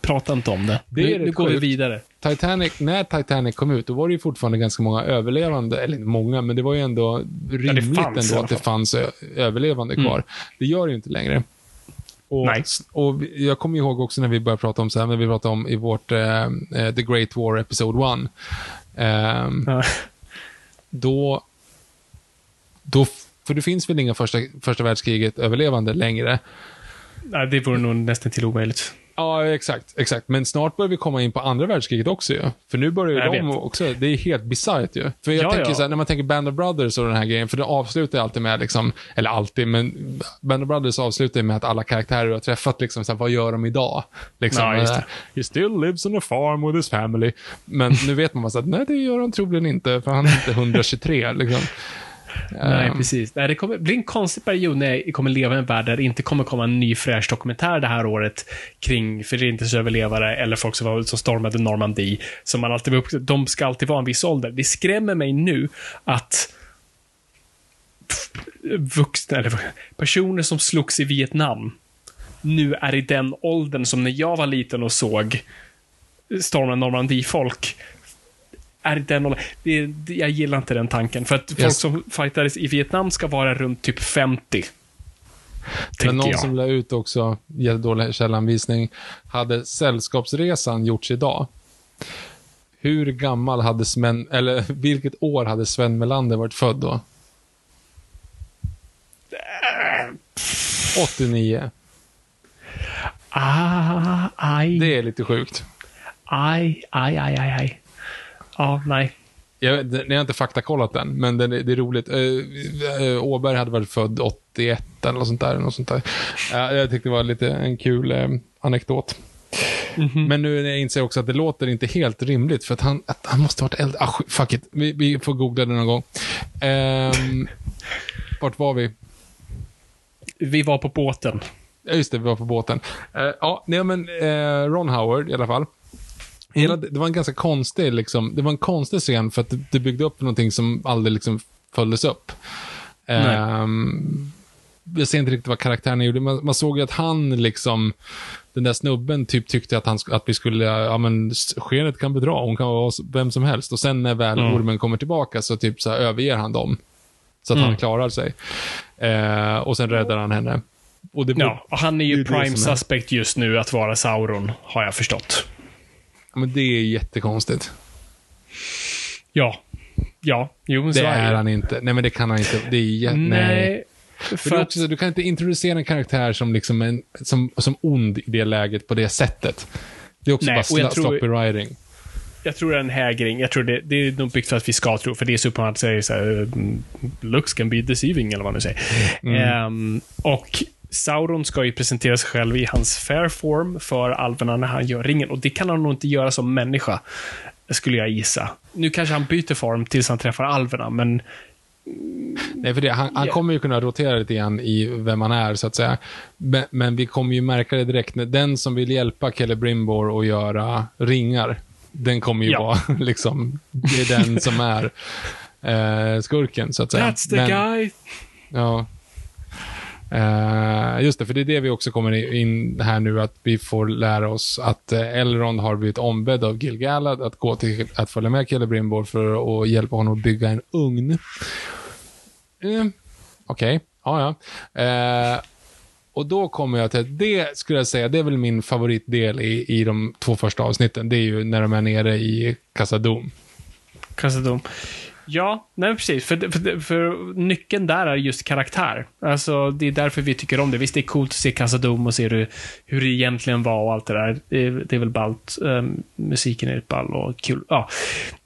Prata inte om det. Det nu, nu går vi vidare. Titanic, när Titanic kom ut, då var det ju fortfarande ganska många överlevande, eller inte många, men det var ju ändå rimligt i ändå att det fanns överlevande kvar. Det gör det ju inte längre. Och, Nej. och jag kommer ihåg också när vi började prata om så här, när vi pratade om i vårt eh, eh, The Great War Episode 1. Ehm, Ja. då, då, för det finns väl inga första, första världskriget överlevande längre. Nej, det vore nog nästan till omöjligt. Ja, exakt, exakt. Men snart börjar vi komma in på andra världskriget också ju. För nu börjar ju Jag de vet. också, det är helt bisarrt ju. För jag Ja, tänker ja. så här, när man tänker Band of Brothers och den här grejen, för det avslutar ju alltid med liksom, eller alltid, men Band of Brothers avslutar ju med att alla karaktärer du har träffat, liksom, så här, vad gör de idag? Liksom, Ja, just det. eh, He still lives on a farm with his family. Men nu vet man bara så att nej, det gör han troligen inte, för han är inte 123. Liksom. Nej, Ehm, precis. Nej, det kommer bli en konstig period när jag kommer leva i en värld där det inte kommer komma en ny fräsch dokumentär det här året kring förintelseöverlevare eller folk som, var, som stormade Normandie. Som man alltid de ska alltid vara en viss ålder. Det skrämmer mig nu att vuxna, eller personer som slogs i Vietnam nu är i den åldern som när jag var liten och såg Stormen Normandie-folk. Är den åldern. Det, det, jag gillar inte den tanken. För att folk Yes. som fightades i Vietnam ska vara runt typ 50. Men någon jag. som la ut också, jättedålig källanvisning, hade Sällskapsresan gjorts idag? Hur gammal hade Sven, eller vilket år hade Sven Melander varit född då? 89. Ah, aj, Det är lite sjukt. aj, aj, aj, aj, aj. Ja, nej. Jag, ni har inte faktakollat den, men det, det är roligt. Eh, eh, Åberg hade varit född 81 eller något sånt där. Något sånt där. Ja, jag tyckte det var lite en kul eh, anekdot. Men nu när jag inser också att det låter inte helt rimligt, för att han, att han måste ha varit äldre. Ah, fuck it, vi, vi får googla det någon gång. Ehm, vart var vi? Vi var på båten. Ja, just det, vi var på båten. Eh, ja, nej men eh, Ron Howard i alla fall. Hela, det var en ganska konstig, liksom, det var en konstig scen för att det, det byggde upp någonting som aldrig liksom följdes upp. Ehm, jag ser inte riktigt vad karaktären gjorde, men man såg ju att han liksom, den där snubben typ tyckte att, han, att vi skulle, ja men skenet kan bedra, hon kan vara vem som helst. Och sen när väl Mm. ormen kommer tillbaka så typ så här, överger han dem. Så att han klarar sig. Eh, och sen räddar han henne. Och det, Ja, och han är ju det prime suspect just nu att vara Sauron, har jag förstått. Men det är jättekonstigt. Ja. Ja, jo, men Det så är det. han inte. Nej, men det kan han inte. Det är jä- nej. För det är att, också, så, du kan inte introducera en karaktär som, liksom en, som, som ond i det läget på det sättet. Det är också Nej, bara och jag sla, tror- sloppy writing. jag tror det är en hägring. Jag tror det, det är nog byggt för att vi ska tro, för det är Superman säga så här, mm, looks can be deceiving, eller vad man nu säger. Mm. Ehm, och Sauron ska ju presentera sig själv i hans fair form för alverna när han gör ringen. Och det kan han nog inte göra som människa, skulle jag gissa. Nu kanske han byter form tills han träffar alverna, men Nej, för det, han, han kommer ju kunna rotera lite grann i vem han är, så att säga. Men, men vi kommer ju märka det direkt. Den som vill hjälpa Kelly Brimbor att göra ringar, den kommer ju Ja. vara, liksom, det är den som är eh, skurken, så att säga. that's the Men- guy. Ja. Uh, just det, för det är det vi också kommer in här nu, att vi får lära oss att uh, Elrond har blivit ombedd av Gilgalad att gå till att följa med Celebrimbor för att hjälpa honom att bygga en ugn. Uh, Okej, ja ja. Uh, och då kommer jag till att det skulle jag säga, det är väl min favoritdel i, i de två första avsnitten. Det är ju när de är nere i Casadum. Kassadom. Ja, nej men precis. För, för, för nyckeln där är just karaktär. Alltså, det är därför vi tycker om det. Visst, det är coolt att se Casadom och se hur, hur det egentligen var och allt det där. Det är, det är väl ballt. Um, musiken är ball och kul. Ja.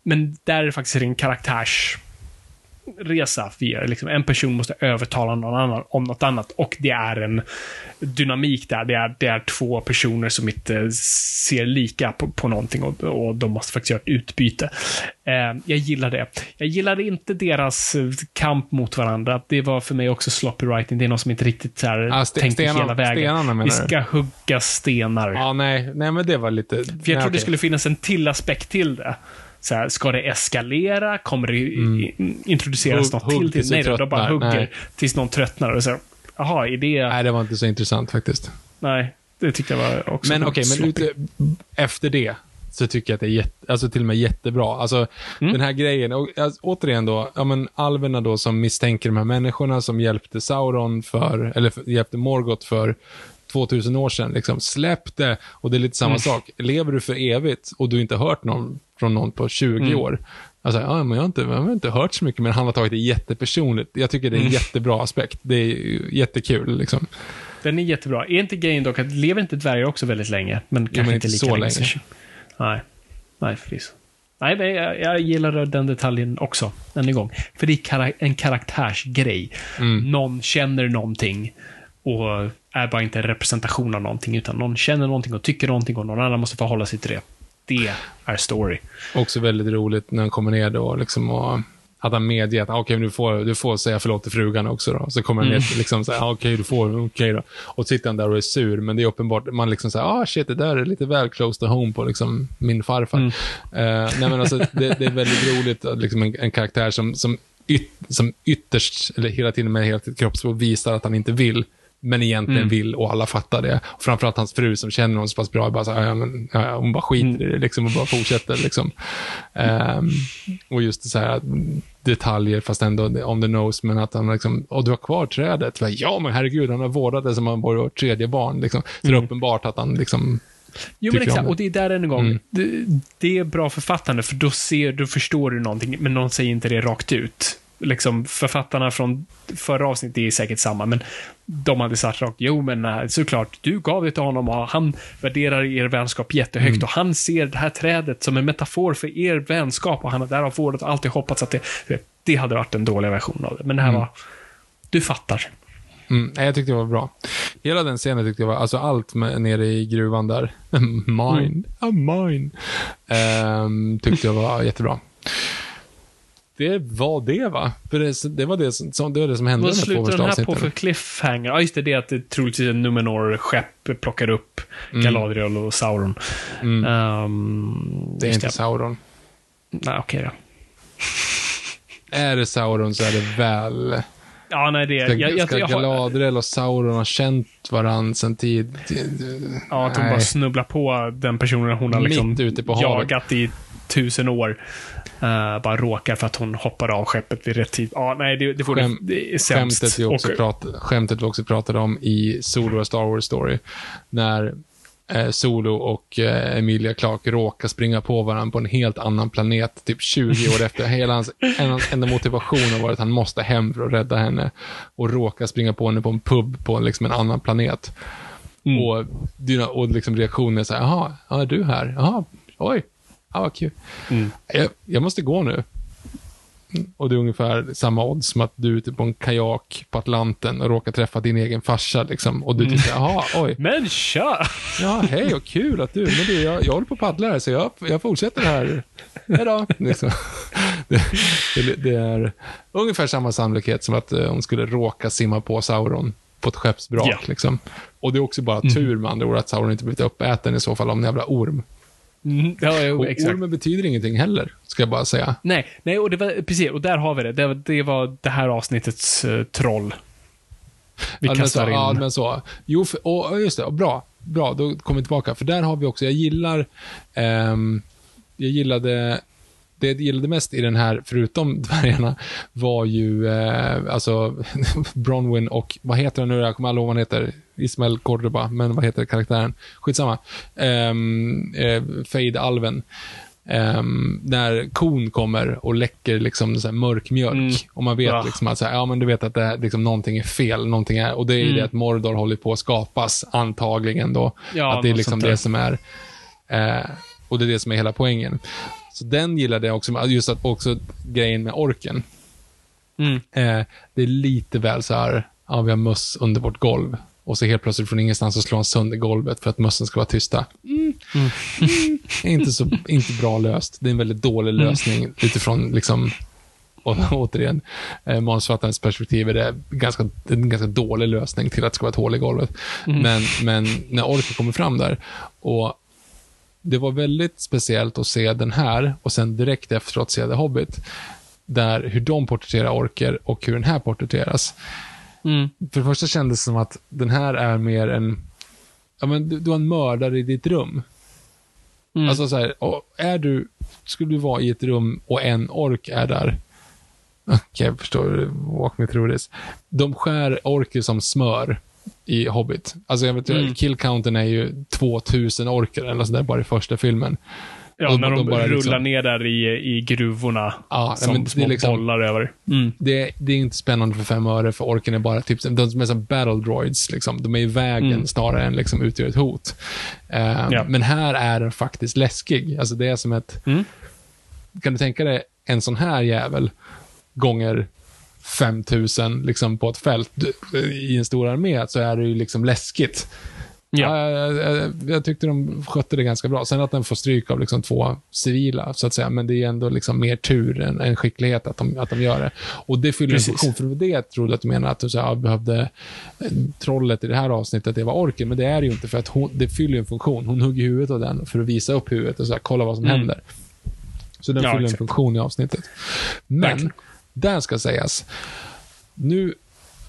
Men där är det faktiskt en karaktärs resa vi gör. Liksom en person måste övertala någon annan om något annat och det är en dynamik där. Det är, det är två personer som inte ser lika på, på någonting och, och de måste faktiskt göra ett utbyte. Eh, jag gillar det. Jag gillade inte deras kamp mot varandra. Det var för mig också sloppy writing. Det är någon som inte riktigt så här, Ah, tänker hela vägen. Vi du? ska hugga stenar. Ja, nej, nej men det var lite... För jag nej, trodde det okej. skulle finnas en till aspekt till det. Så här, ska det eskalera? Kommer det i- introduceras Mm. Hugg- något hugg till? till? Nej, de bara hugger Nej. tills någon tröttnar. Och så, jaha, är det... Nej. Nej, det var inte så intressant faktiskt. det tyckte jag var också Men okej, men sloppy. ute, efter det så tycker jag att det är jätte, alltså till och med jättebra. Alltså Mm. den här grejen, och alltså, återigen då, ja men alverna då som misstänker de här människorna som hjälpte Sauron för, eller för, hjälpte Morgoth för 2000 år sedan, liksom släpp det. Och det är lite samma Mm. sak. Lever du för evigt och du inte hört någon från någon på 20 Mm. år, Alltså, ja, men jag, har inte, jag har inte hört så mycket, men han har tagit det jättepersonligt. Jag tycker det är en Mm. jättebra aspekt. Det är jättekul. Liksom. Den är jättebra. Är inte grejen dock att lever inte dvärgar också väldigt länge? Men kanske men inte inte lika så länge. länge. Nej. Nej, precis. Nej, men jag, jag gillar den detaljen också, än en gång. För det är en karaktärsgrej. Mm. Någon känner någonting och är bara inte en representation av någonting, utan någon känner någonting och tycker någonting och någon annan måste förhålla sig till det. Det är story. Också väldigt roligt när han kommer ner då, liksom, och att han medger att ah, okej, du, får, du får säga förlåt till frugan också. Då. Så kommer han ner till liksom, så här, ah, okej, du får, okej då. Och sitter han där och är sur, men det är uppenbart, man liksom säger, ah shit, det där är lite väl close to home på liksom, min farfar. Eh, nej, men alltså, det, det är väldigt roligt, att liksom, en, en karaktär som, som yt, som ytterst, eller hela tiden med hela sitt kroppsspråk visar att han inte vill, men egentligen Mm. vill och alla fattar det. Och framförallt hans fru som känner honom så pass bra, bara så här, ja, men, ja, hon bara skiter Mm. i det liksom, och bara fortsätter. Liksom. Ehm, och just så här detaljer, fast ändå on the nose, men att han liksom, och du har kvar trädet. Bara, Ja, men herregud, han har vårdat det som om han vore vårt tredje barn. Liksom. Så det är uppenbart att han liksom, Jo, men exakt. Och det är där en gång. Mm. Det, det är bra författande, för då, ser, då förstår du någonting, men någon säger inte det rakt ut. Liksom, författarna från förra avsnittet är säkert samma, men de hade sagt rakt, jo men eh, såklart, du gav det till honom och han värderar er vänskap jättehögt Mm. och han ser det här trädet som en metafor för er vänskap och han har därav vårdat och alltid hoppats att det, det hade varit en dålig version av det. Men det här var, du fattar. Mm, nej, jag tyckte det var bra. Hela den scenen tyckte jag var, alltså allt med, nere i gruvan där, mine, a mine, ehm, tyckte jag var jättebra. Det var det va? För det, det, var, det, som, det var det som hände Vad slutar den här på för cliffhanger? Ja, just det, det är att det troligtvis är Numenor-skepp plockar upp Mm. Galadriel och Sauron. Ehm, Det är inte Sauron. Nej, okej då. Är det Sauron så är det väl... Ja, nej, det. Ska, Jag, jag, ska jag, har, Galadriel och Sauron ha känt varandra sen tid? ja, att hon Nej. bara snubblar på den personen hon har liksom jagat i tusen år. Eh, bara råkar för att hon hoppar av skeppet vid rätt tid. Ja, nej, det, det, får Skäm- det är sämst. Skämtet vi, också Och- pratade, skämtet vi också pratade om i Solo Star Wars Story. När Solo och eh, Emilia Clarke råkar springa på varandra på en helt annan planet, typ 20 år efter. Hela hans en, hans enda motivation har varit att han måste hem för att rädda henne. Och råkar springa på henne på en pub på liksom en annan planet. Mm. Och, dina- och liksom reaktionen är så här, jaha, ja, är du här? Jaha, oj, ja, vad kul. Mm. Jag, jag måste gå nu. Och det är ungefär samma odds som att du är ute på en kajak på Atlanten och råkar träffa din egen farsa. Liksom, och du tycker, jaha, oj, Men tja! ja, hej och kul att du, men du, jag, jag håller på att paddla här, så jag, jag fortsätter här. Hej då. Liksom. Det, det, det är ungefär samma sannolikhet som att eh, hon skulle råka simma på Sauron på ett skeppsvrak. Ja. Liksom. Och det är också bara tur med andra ord att Sauron inte blivit uppäten i så fall av en jävla orm. Mm, ja, jo, Och exakt. ormen betyder ingenting heller, ska jag bara säga. Nej, nej, och det var, precis, och där har vi det. Det, var- det var det här avsnittets eh, troll. Vi ja, men så, kastar in. Ja, men så. Jo, för, och just det. Och bra. Bra, då kommer vi tillbaka. För där har vi också, jag gillar, ehm, jag gillade, det jag gillade mest i den här, förutom dvärgarna, var ju, eh, alltså, Bronwyn och, vad heter han nu, jag kommer aldrig ihåg vad han heter, Ismael Cordoba, men vad heter karaktären? Skitsamma. Um, eh, Fade-alven. Ehm, när kon kommer och läcker liksom så mörk mjölk. Mm. Och man vet Ja. liksom att så här, ja, men du vet att det, här, liksom, någonting är fel. Någonting är, och det är ju Mm. det att Mordor håller på att skapas, antagligen då. Ja, att det är liksom det som är, eh, och det är det som är hela poängen. Så den gillade jag också, just att också grejen med orken. Mm. Eh, det är lite väl så här, ja, vi har möss under vårt golv. Och så helt plötsligt från ingenstans så slår han sönder golvet för att mössen ska vara tysta. Mm. Mm. inte så inte bra löst. Det är en väldigt dålig lösning utifrån, liksom, och, återigen, eh, manusförfattarens perspektiv är det ganska, en ganska dålig lösning till att det ska vara ett hål i golvet. Men, men när orken kommer fram där, och det var väldigt speciellt att se den här och sen direkt efteråt se The Hobbit. Där hur de porträtterar orker och hur den här porträtteras. Mm. För det första kändes det som att den här är mer en, ja men du, du har en mördare i ditt rum. Mm. Alltså så här, är du, skulle du vara i ett rum och en ork är där. Okej, jag förstår, walk me through this. De skär orker som smör i Hobbit. Alltså jag vet Mm. killcounten är ju 2000 orker eller sådär bara i första filmen. Ja, Och när de de, bara rullar liksom- ner där i, i gruvorna. Ja, som men det är små liksom- bollar över. Mm. Det, det är inte spännande för fem öre, för orken är bara typ, de som är som battle droids, liksom. de är i vägen Mm. snarare än liksom utgör ett hot. Eh, Ja. Men här är den faktiskt läskig. Alltså det är som ett, Mm. kan du tänka dig en sån här jävel gånger 5000 liksom på ett fält i en stor armé, så är det ju liksom läskigt. Ja. Ja, jag, jag, jag tyckte de skötte det ganska bra. Sen att den får stryk av liksom två civila, så att säga. Men det är ändå liksom mer tur än, än skicklighet att de, att de gör det. Och det fyller Precis. en funktion. För det jag trodde att du menade, att du så här, behövde eh, trollet i det här avsnittet, det var orken. Men det är det ju inte, för att hon, det fyller en funktion. Hon hugger huvudet av den för att visa upp huvudet och så här, kolla vad som Mm. händer. Så den Ja, fyller en exakt. funktion i avsnittet. Men Verkligen. Där ska sägas, nu,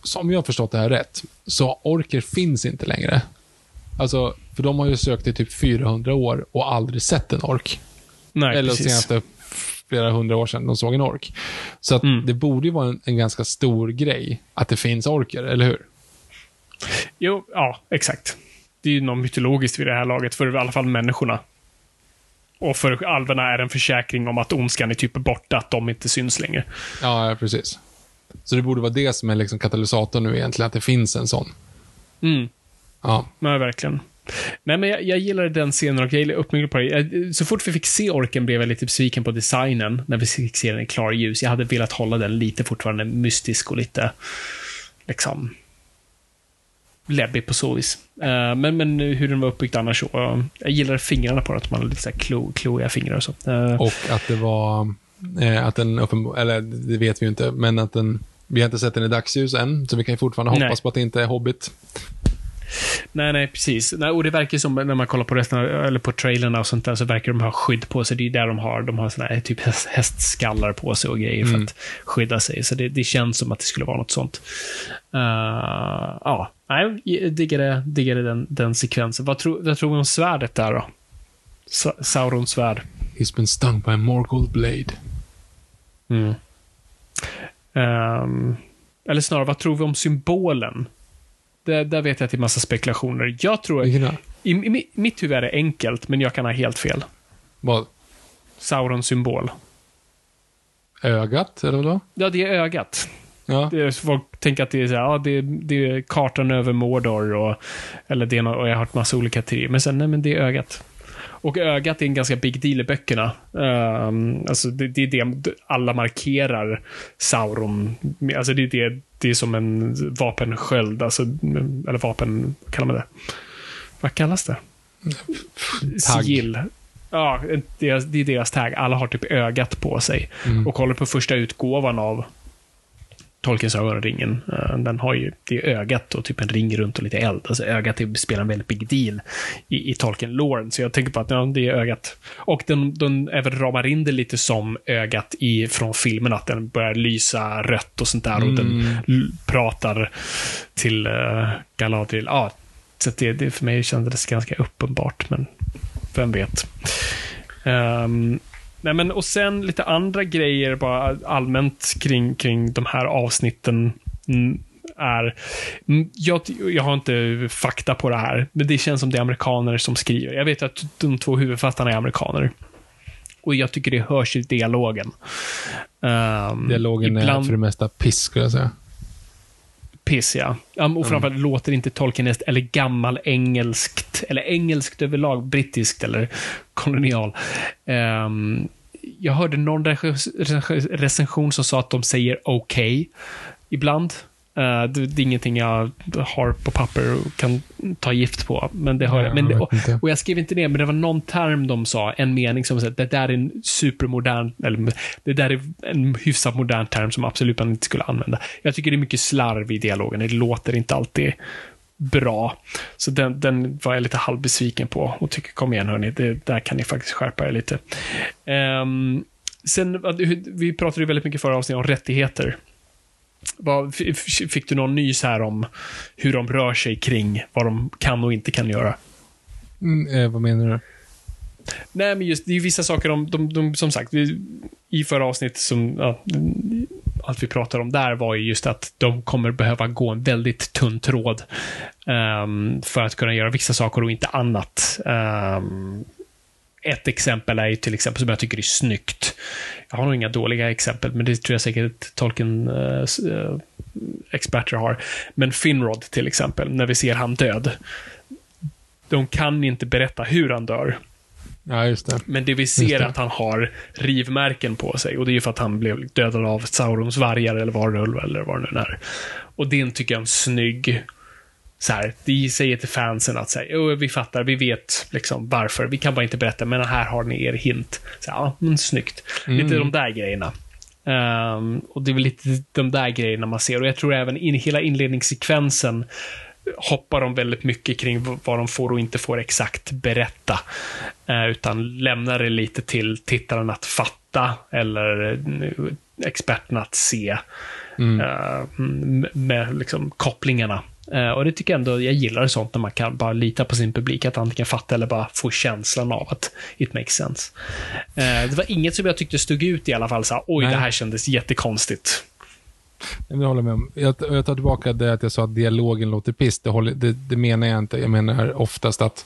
som jag har förstått det här rätt, så orker finns inte längre. Alltså, för de har ju sökt i typ 400 år och aldrig sett en ork. Nej, Eller precis. senaste flera hundra år sedan de såg en ork. Så att Mm. det borde ju vara en, en ganska stor grej att det finns orker, eller hur? Jo, ja, exakt. Det är ju något mytologiskt vid det här laget, för i alla fall människorna. Och för alverna är det en försäkring om att ondskan är typ borta, att de inte syns längre. Ja, precis. Så det borde vara det som är liksom katalysatorn nu egentligen, att det finns en sån. Mm. Ja, Nej, verkligen. Nej, men jag, jag gillade den scenen och jag gillade uppmärksamheten på det. Så fort vi fick se orken blev jag lite besviken på designen, när vi fick se den i klarljus. Jag hade velat hålla den lite fortfarande mystisk och lite, liksom, läbbig på så vis. Eh, men, men hur den var uppbyggd annars så. eh, jag gillade fingrarna på den, att man hade lite så här klo, kloiga fingrar och så. Eh, och att det var, att den eller det vet vi ju inte, men att den, vi har inte sett den i dagsljus än, så vi kan ju fortfarande hoppas Nej. på att det inte är Hobbit. Nej, nej, precis. Nej, och det verkar som, när man kollar på resten, av- eller på trailerna och sånt där, så verkar de ha skydd på sig. Det är där de har, de har såna här typ häst, hästskallar på sig och grejer för att skydda sig. Så det, det känns som att det skulle vara något sånt. Uh, ja, nej, jag diggade, diggade den, den sekvensen. Vad, tror vad tror vi om svärdet där då? Sa- Saurons svärd. He's been stung by a Morgold blade. Ehm, eller snarare, vad tror vi om symbolen? Det, där vet jag att det är massa spekulationer. Jag tror, i, i mitt huvud är det enkelt, men jag kan ha helt fel. Vad? Saurons symbol. Ögat, eller vadå? Ja, det är ögat. Ja. Folk tänker att det är, så här, ja, det, det är kartan över Mordor och, eller det och jag har hört massa olika teorier. Men sen, nej men det är ögat. Och ögat är en ganska big deal i böckerna. Ehm, alltså det, det är det alla markerar Sauron. Alltså det är, det, det är som en vapensköld, alltså, eller vapen, vad kallar man det? Vad kallas det? Tagg. Sigill. Ja, det är deras tag. Alla har typ ögat på sig. Och kollar på första utgåvan av Tolkiens ögonringen. eh, Den har ju det ögat och typ en ring runt och lite eld. Alltså ögat är- spelar en väldigt big deal i, i Tolkien-loren. Så jag tänker på att ja, det är ögat. Och den, den även ramar in det lite som ögat i, från filmen. Att den börjar lysa rött och sånt där. Och den l- pratar till uh, Galadriel. Ja, så det, det för mig kändes ganska uppenbart. Men vem vet. Ehm, nej men, och sen lite andra grejer bara allmänt kring, kring de här avsnitten. mm, är, mm, jag, jag har inte fakta på det här, men det känns som det är amerikaner som skriver. Jag vet att de två huvudförfattarna är amerikaner. Och jag tycker det hörs i dialogen. Ehm, Dialogen är ibland- för det mesta piss, skulle jag säga. Piss, ja. ja och framförallt låter inte Tolkien eller gammal engelskt, eller engelskt överlag, brittiskt eller kolonial. Ehm, jag hörde någon rec- rec- recension som sa att de säger okej ibland. Eh, det, det är ingenting jag har på papper och kan ta gift på. Men det hör Nej, jag. Men det, och, och jag skrev inte ner, men det var någon term de sa, en mening som sa det där är en supermodern, eller det där är en hyfsat modern term som absolut man inte skulle använda. Jag tycker det är mycket slarv i dialogen, det låter inte alltid bra. Så den, den var jag lite halvbesviken på och tycker, kom igen hörni, det, där kan ni faktiskt skärpa er lite. Ehm, sen, vi pratade ju väldigt mycket förra avsnittet om rättigheter. Vad, fick du någon nys här om hur de rör sig kring vad de kan och inte kan göra? Mm, eh, vad menar du? Nej, men just det är ju vissa saker de, de, de som sagt, vi, i förra avsnittet som, ja, allt vi pratar om där var ju just att de kommer behöva gå en väldigt tunn tråd ehm, för att kunna göra vissa saker och inte annat. Ehm, ett exempel är ju till exempel som jag tycker är snyggt. Jag har nog inga dåliga exempel, men det tror jag säkert Tolkien eh, eh, experter har. Men Finrod till exempel, när vi ser han död. De kan inte berätta hur han dör. Ja, det. Men det vi ser det. att han har rivmärken på sig. Och det är ju för att han blev dödad av Saurons vargar eller varulv eller vad det nu är. Och det tycker jag är en snygg... Så här, det säger till fansen att säga, jo, vi fattar, vi vet liksom varför. Vi kan bara inte berätta, men här har ni er hint. Så, ja, men snyggt. Lite de där grejerna. Ehm, och det är väl lite de där grejerna man ser. Och jag tror även in hela inledningssekvensen hoppar de väldigt mycket kring vad de får och inte får exakt berätta. Eh, utan lämnar det lite till tittaren att fatta eller, experterna att se eh, m- med liksom, kopplingarna. Eh, och det tycker jag ändå, jag gillar sånt när man kan bara lita på sin publik, att antingen fatta eller bara få känslan av att it makes sense. Eh, det var inget som jag tyckte stod ut i alla fall, så här, oj, Nej. det här kändes jättekonstigt. Jag håller med om. Jag, jag tar tillbaka det att jag sa att dialogen låter piss. Det, håller, det, det menar jag inte. Jag menar oftast att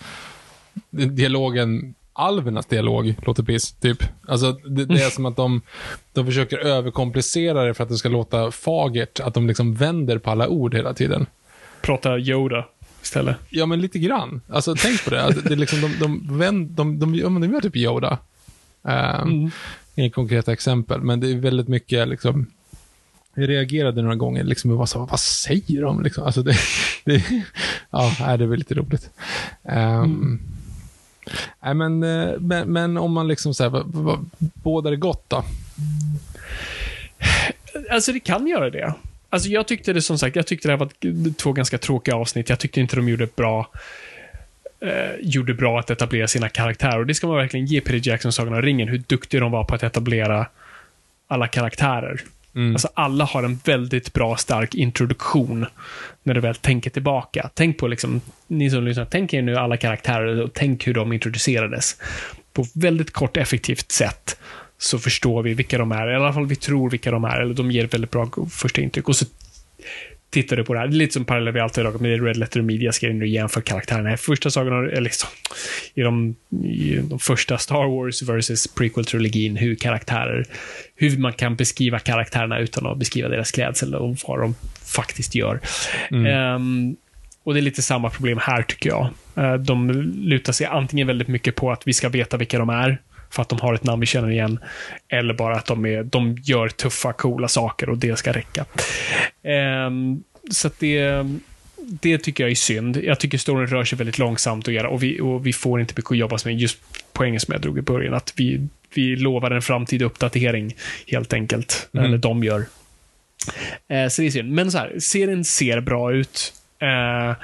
dialogen, alvernas dialog, låter piss. Typ. Alltså, det, det är som att de, de försöker överkomplicera det för att det ska låta fagert. Att de liksom vänder på alla ord hela tiden. Prata Yoda istället. Ja, men lite grann. Alltså, tänk på det. Att det är liksom, de, de, vänd, de, de, men de gör typ Yoda. Um, Inget konkreta exempel, men det är väldigt mycket liksom, jag reagerade några gånger liksom och var så, vad säger de? Liksom? Alltså det, det, ja, det väl lite roligt. Um, nej, men, eh, men, men om man liksom säger, vad, vad, båda det gott då? Alltså det kan göra det. Alltså jag tyckte det som sagt, jag tyckte det här var två ganska tråkiga avsnitt. Jag tyckte inte de gjorde bra eh, gjorde bra att etablera sina karaktärer. Och det ska man verkligen ge Peter Jackson Sagan om ringen, hur duktig de var på att etablera alla karaktärer. Alltså alla har en väldigt bra, stark introduktion när du väl tänker tillbaka. Tänk på, liksom, ni som lyssnar, tänk er nu alla karaktärer och tänk hur de introducerades. På väldigt kort, effektivt sätt så förstår vi vilka de är. I alla fall vi tror vilka de är, eller de ger väldigt bra första intryck. Och så tittar du på det här. Det är lite som parallellt vi alltid har med Red Letter Media ska nu jämföra karaktärerna. I första sagan, eller liksom, i de, i de första Star Wars versus prequel-trilogin, hur karaktärer, hur man kan beskriva karaktärerna utan att beskriva deras klädsel och vad de faktiskt gör. Ehm, och det är lite samma problem här tycker jag. Eh, De lutar sig antingen väldigt mycket på att vi ska veta vilka de är, för att de har ett namn vi känner igen, eller bara att de, är, de gör tuffa, coola saker och det ska räcka. Ehm, så att det, det tycker jag är synd. Jag tycker storyn rör sig väldigt långsamt och, göra, och, vi, och vi får inte mycket att jobba med, just poängen som jag drog i början, att vi, vi lovar en framtida uppdatering, helt enkelt. Eller de gör. Eh, så det är synd. Men så här, serien ser bra ut. Uh,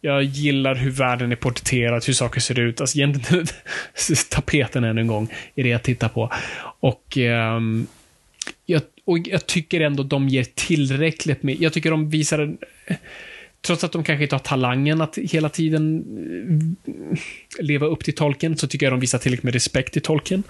jag gillar hur världen är porträtterad, hur saker ser ut. Alltså egentligen, tapeten än en gång, är det jag tittar på. Och, um, jag, och jag tycker ändå de ger tillräckligt med, jag tycker de visar en, Trots att de kanske inte har talangen att hela tiden eh, leva upp till tolken, så tycker jag de visar tillräckligt med respekt till tolken.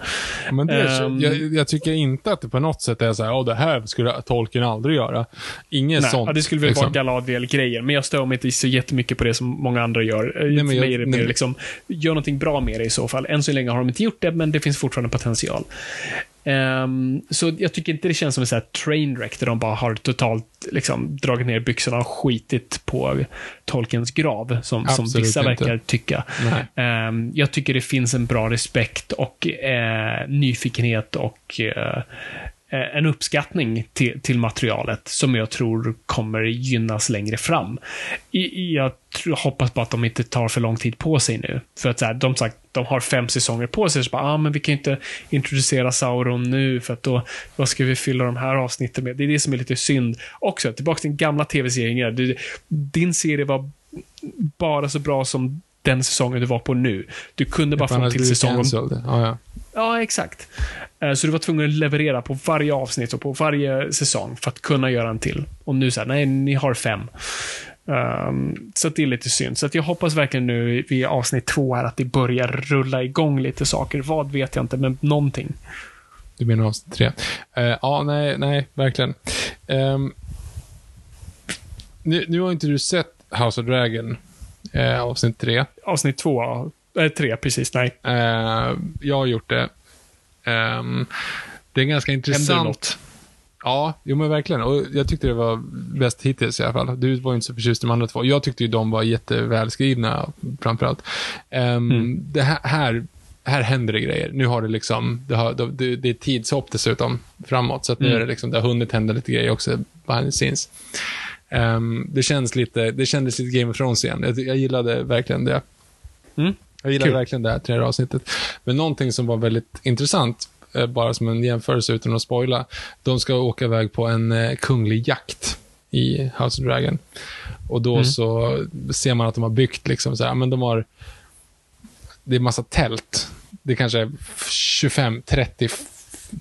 Men det är, Ehm. jag, jag tycker inte att det på något sätt är så här, oh, det här skulle tolken aldrig göra. Inget Nej, sånt. ja, det skulle väl liksom. vara Galadriel-grejer, men jag stör mig inte så jättemycket på det som många andra gör. Nej, Nej, men jag- är det mer liksom, gör någonting bra med det i så fall. Än så länge har de inte gjort det, men det finns fortfarande potential. Ehm, så jag tycker inte det känns som en trainwreck där de bara har totalt liksom, dragit ner byxorna och skitit på Tolkiens grav, som, som vissa inte. verkar tycka. Ehm, jag tycker det finns en bra respekt och eh, nyfikenhet och eh, en uppskattning till, till materialet som jag tror kommer gynnas längre fram. Jag tror, hoppas bara att de inte tar för lång tid på sig nu. För att så här, de sagt, de har fem säsonger på sig, så bara, ah, men vi kan inte introducera Sauron nu, för att då, vad ska vi fylla de här avsnitten med? Det är det som är lite synd. Också, tillbaka till den gamla tv-serien. Din serie var bara så bra som den säsongen du var på nu. Du kunde bara få en till säsong. Ja, ja. Ja, exakt. Eh, Så du var tvungen att leverera på varje avsnitt och på varje säsong för att kunna göra en till. Och nu här, nej, ni har fem. Ehm, så det är lite synd. Så jag hoppas verkligen nu vid avsnitt två här att det börjar rulla igång lite saker. Vad vet jag inte, men någonting. Du menar avsnitt tre. Eh, ja, nej, nej, verkligen. Ehm, nu, nu har inte du sett House of Dragon, eh, avsnitt tre. Avsnitt två, äh, tre, precis, nej. Eh, jag har gjort det. Ehm, det är ganska intressant. Ja, jo men verkligen. Och jag tyckte det var bäst hittills i alla fall. Du var ju inte så förtjust i de andra två. Jag tyckte ju de var jättevälskrivna, framförallt. Um, Det här, här, här händer det grejer. Nu har det liksom, det, har, det, det är tidshopp dessutom framåt. Så att nu är det liksom, det har hunnit hända lite grejer också behind the scenes. Ehm, det känns lite, det kändes lite Game of Thrones igen. Jag, jag gillade verkligen det. Mm. Jag gillade Kul. verkligen det här tredje avsnittet. Men någonting som var väldigt intressant, eh, bara som en jämförelse utan att spoila. De ska åka iväg på en eh, kunglig jakt i House of Dragon. Och då så ser man att de har byggt liksom så här, men de har, det är massa tält. Det kanske är 25, 30,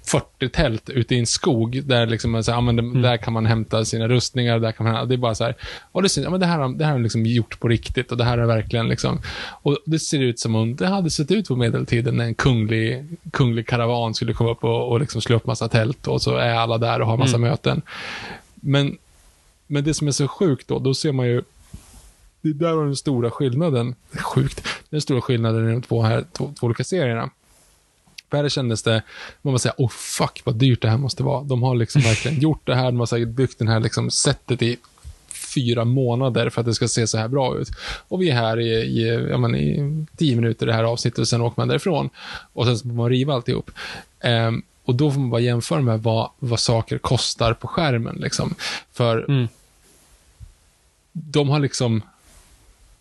40 tält ute i en skog där liksom, säger, ja, men Mm. där kan man hämta sina rustningar, där kan man, det är bara så här, och det, ser, ja, men det här, har- det här har liksom gjort på riktigt och det här är verkligen liksom, och det ser ut som om det hade sett ut på medeltiden när en kunglig, kunglig karavan skulle komma upp och, och liksom slå upp massa tält och så är alla där och har massa möten. Men, men det som är så sjukt då, då ser man ju det är där har den stora skillnaden. Sjukt. Den stora skillnaden i de två, här, två, två olika serierna. Här kändes det, man bara säga, oh fuck vad dyrt det här måste vara. De har liksom verkligen gjort det här, de har säkert byggt det här liksom sättet i fyra månader för att det ska se så här bra ut. Och vi är här i, i, ja, men, i tio minuter det här avsnittet och sen åker man därifrån. Och sen får man riva alltihop. Ehm, och då får man bara jämföra med vad, vad saker kostar på skärmen. Liksom. För Mm. de har liksom...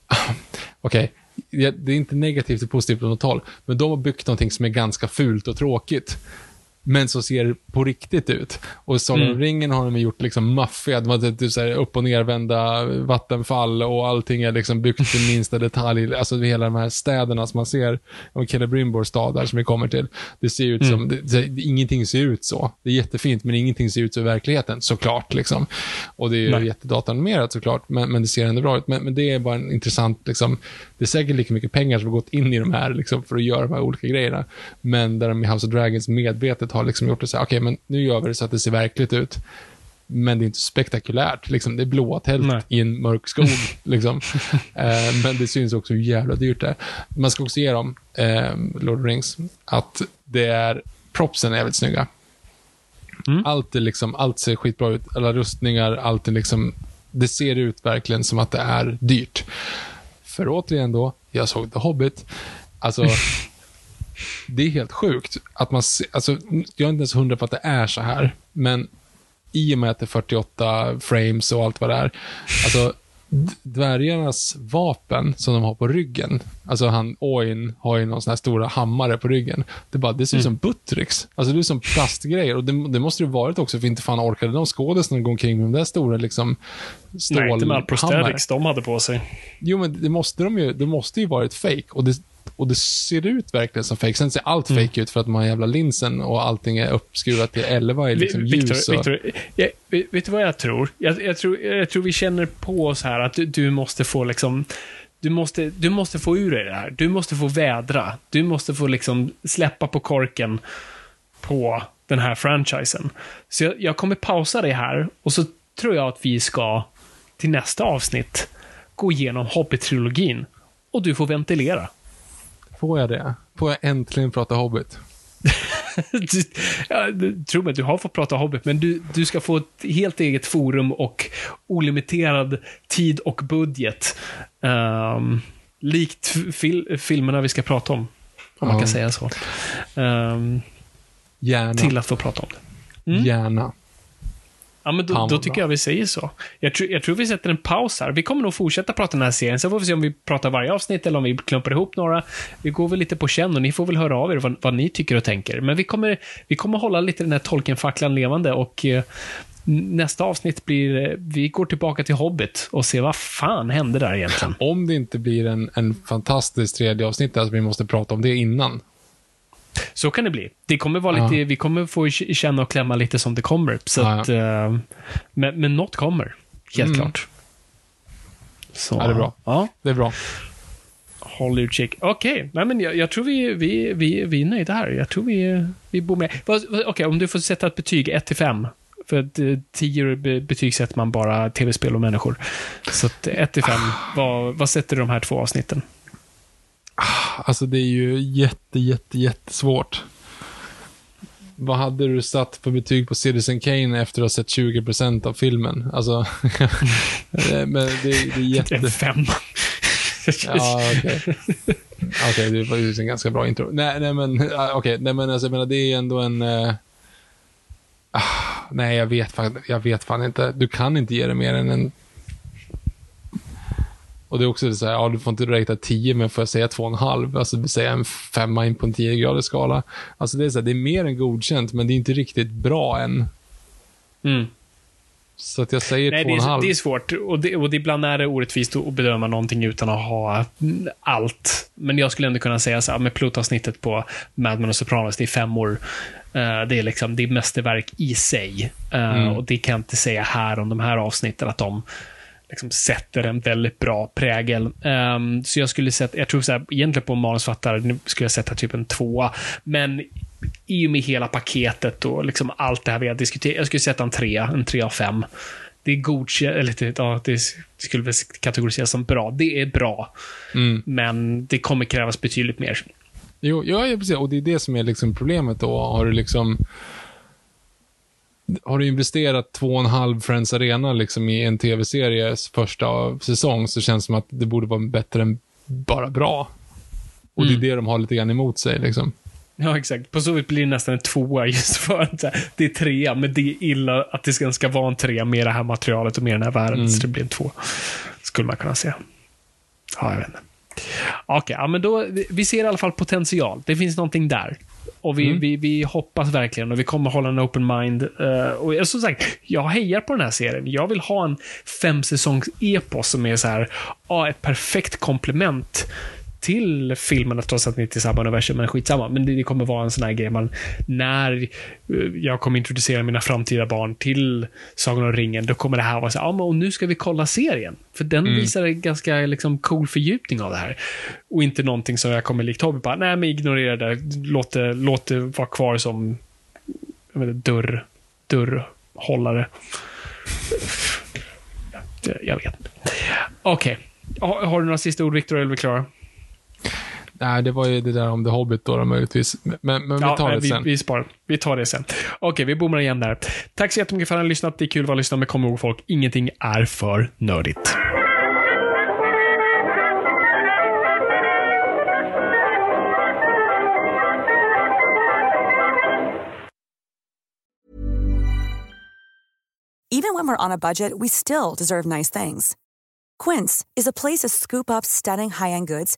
Okej, det det är inte negativt och positivt på något håll, men de har byggt någonting som är ganska fult och tråkigt. Men som ser på riktigt ut. Och Sagan om Mm. ringen har de gjort liksom maffiga, de har typ så här upp och nervända vattenfall och allting är liksom byggt till minsta detalj. Alltså hela de här städerna som man ser, om Celebrimbor stad där som vi kommer till. Det ser ut som, det, det, ingenting ser ut så. Det är jättefint, men ingenting ser ut så i verkligheten, såklart. Liksom. Och det är ju Nej. jättedataanimerat såklart, men, men det ser ändå bra ut. Men, men det är bara en intressant, liksom, det är säkert lika mycket pengar som har gått in i de här liksom, för att göra de här olika grejerna. Men där de i House of Dragons medvetet har liksom gjort det så här, okej, men nu gör vi det så att det ser verkligt ut. Men det är inte spektakulärt. Liksom. Det är blåa tält Nej. i en mörk skog. liksom. eh, men det syns också hur jävla dyrt det är. Man ska också ge dem, eh, Lord of Rings, att det är, propsen är jävligt snygga. Mm. Allt, är liksom, allt ser skitbra ut. Alla rustningar, allt är liksom, det ser ut verkligen som att det är dyrt. För återigen då, jag såg The Hobbit. Alltså, det är helt sjukt att man ser, alltså, jag är inte ens hundra på att det är så här, men i och med att det är 48 frames och allt vad det är, alltså dvärgarnas vapen som de har på ryggen, alltså han Oin har ju någon sån här stora hammare på ryggen. Det, bara, det ser ut som Buttricks. Alltså det är som plastgrejer och det, det måste det varit också för inte fan orkade de skådespelarna gå omkring med de där stora liksom stål Nej, inte med all prosthetics de hade på sig. Jo, men det måste de ju, det måste ju varit fake och det, och det ser ut verkligen som fake. Sen ser allt Mm. fake ut för att man har jävla linsen och allting är uppskruvat till 11 i liksom Vi- Victor, ljus. Och, Victor, jag, vet vet du vad jag tror? Jag, jag tror? jag tror vi känner på oss här att du, du måste få liksom du måste, du måste få ur dig det här. Du måste få vädra. Du måste få liksom släppa på korken på den här franchisen. Så jag, jag kommer pausa det här och så tror jag att vi ska till nästa avsnitt gå igenom Hobbit-trilogin. Och du får ventilera. Får jag det? Får jag äntligen prata Hobbit? Du, ja, du- tro mig, du har fått prata Hobbit, men du, du ska få ett helt eget forum och olimiterad tid och budget. Um, likt fil, filmerna vi ska prata om. Om man Ja. kan säga så. Ehm, Gärna. till att få prata om det. Mm. Gärna. Ja, men då, då tycker jag vi säger så. Jag, tror- jag tror vi sätter en paus här. Vi kommer nog fortsätta prata den här serien. Sen får vi se om vi pratar varje avsnitt eller om vi klumpar ihop några. Vi går väl lite på känn och ni får väl höra av er vad, vad ni tycker och tänker. Men vi kommer, vi kommer hålla lite den här Tolkien-facklan levande och eh, nästa avsnitt blir, eh, vi går tillbaka till Hobbit och ser vad fan hände där egentligen. Om det inte blir en, en fantastisk tredje avsnitt, alltså vi måste prata om det innan. Så kan det bli. Det kommer vara Ja. lite, vi kommer få känna och klämma lite som det kommer. Så Ja, att, eh, men, men något kommer. Helt Mm. klart. Så, Ja, det är bra. Ja. Det är bra. Håll utkik. Okej, nej men jag, jag tror vi, vi, vi, vi är nöjda här. Jag tror vi, vi bor med. Okej, om du får sätta ett betyg 1 till 5. För att, eh, 10 be- betygsätter man bara tv-spel och människor. Så att 1 till 5, vad, vad sätter du de här två avsnitten? Alltså det är ju jätte, jätte, jättesvårt. Vad hade du satt för betyg på Citizen Kane efter att ha sett 20% av filmen? Alltså, det- men det, det är jätte... En femma. Ja, okej. Okej, det var ju en ganska bra intro. Nej, nej men, ah, okej, nej men alltså, jag menar, det är ändå en... eh, ah, nej, jag vet, fan, jag vet fan inte. Du kan inte ge det mer än en... Och det är också så här, ja, du får inte rata 10, men får jag säga 2,5? Alltså, säga en femma in på en 10-gradig skala. Alltså, det är så här, det är mer än godkänt, men det är inte riktigt bra än. Mm. Så att jag säger Nej, det är, 2,5. det är svårt. Och, det, och det, ibland är det orättvist att bedöma någonting utan att ha mm, allt. Men jag skulle ändå kunna säga så här, med pilotavsnittet på Mad Men och Sopranos, det är femmor. Eh, det är liksom, det är mästerverk i sig. Eh, Och det kan jag inte säga här om de här avsnitten, att de liksom sätter en väldigt bra prägel. Ehm, så jag skulle sätta, jag tror så här, egentligen på manusfattare nu skulle jag sätta typ en tvåa. Men i och med hela paketet och liksom allt det här vi har diskuterat, jag skulle sätta en trea, en tre av fem. Det är godkänt, eller det, ja, det skulle väl kategoriseras som bra. Det är bra. Men det kommer krävas betydligt mer. Jo, ja, ja, precis. Och det är det som är liksom problemet då. Har du liksom... Har du investerat två och en halv Friends Arena liksom i en tv-series första säsong så känns det som att det borde vara bättre än bara bra. Och det är det de har lite grann emot sig liksom. Ja, exakt. På så vis blir det nästan en tvåa just för att det är trea, men det är illa att det ska, ska vara en trea med det här materialet och med den här världen, så det blir en två. Skulle man kunna säga. Ja, jag vet inte. Okej, ja, men då, vi ser i alla fall potential. Det finns någonting där. Och vi, vi, vi hoppas verkligen och vi kommer hålla en open mind. eh, och jag- som sagt, jag hejar på den här serien. Jag vill ha en fem säsongs epos som är så här, ja, ett perfekt komplement till filmerna trots att det inte är samma universum, men skitsamma. Men det, kommer vara en sån här grej man, när eh, jag kommer introducera mina framtida barn till Sagan om ringen, då kommer det här vara så här, ja men och nu ska vi kolla serien. För den visar en ganska liksom cool fördjupning av det här. Och inte någonting som jag kommer likt Hobby bara, nej men ignorera det, låt det, låt det vara kvar som jag vet, dörr, dörrhållare. Jag vet inte. Okej. Har, har du några sista ord, Viktor, eller är vi klara? Nej, det var ju det där om The Hobbit då, då möjligtvis. Men, men vi tar nej, det sen. Vi, vi, sparar. vi tar det sen. Okej, vi bommar igen där. Tack så jättemycket för att ni har lyssnat. Det är kul att vara lyssnare, men kom ihåg folk, ingenting är för nördigt. Even when we're on a budget, we still deserve nice things. Quince is a place to scoop up stunning high-end goods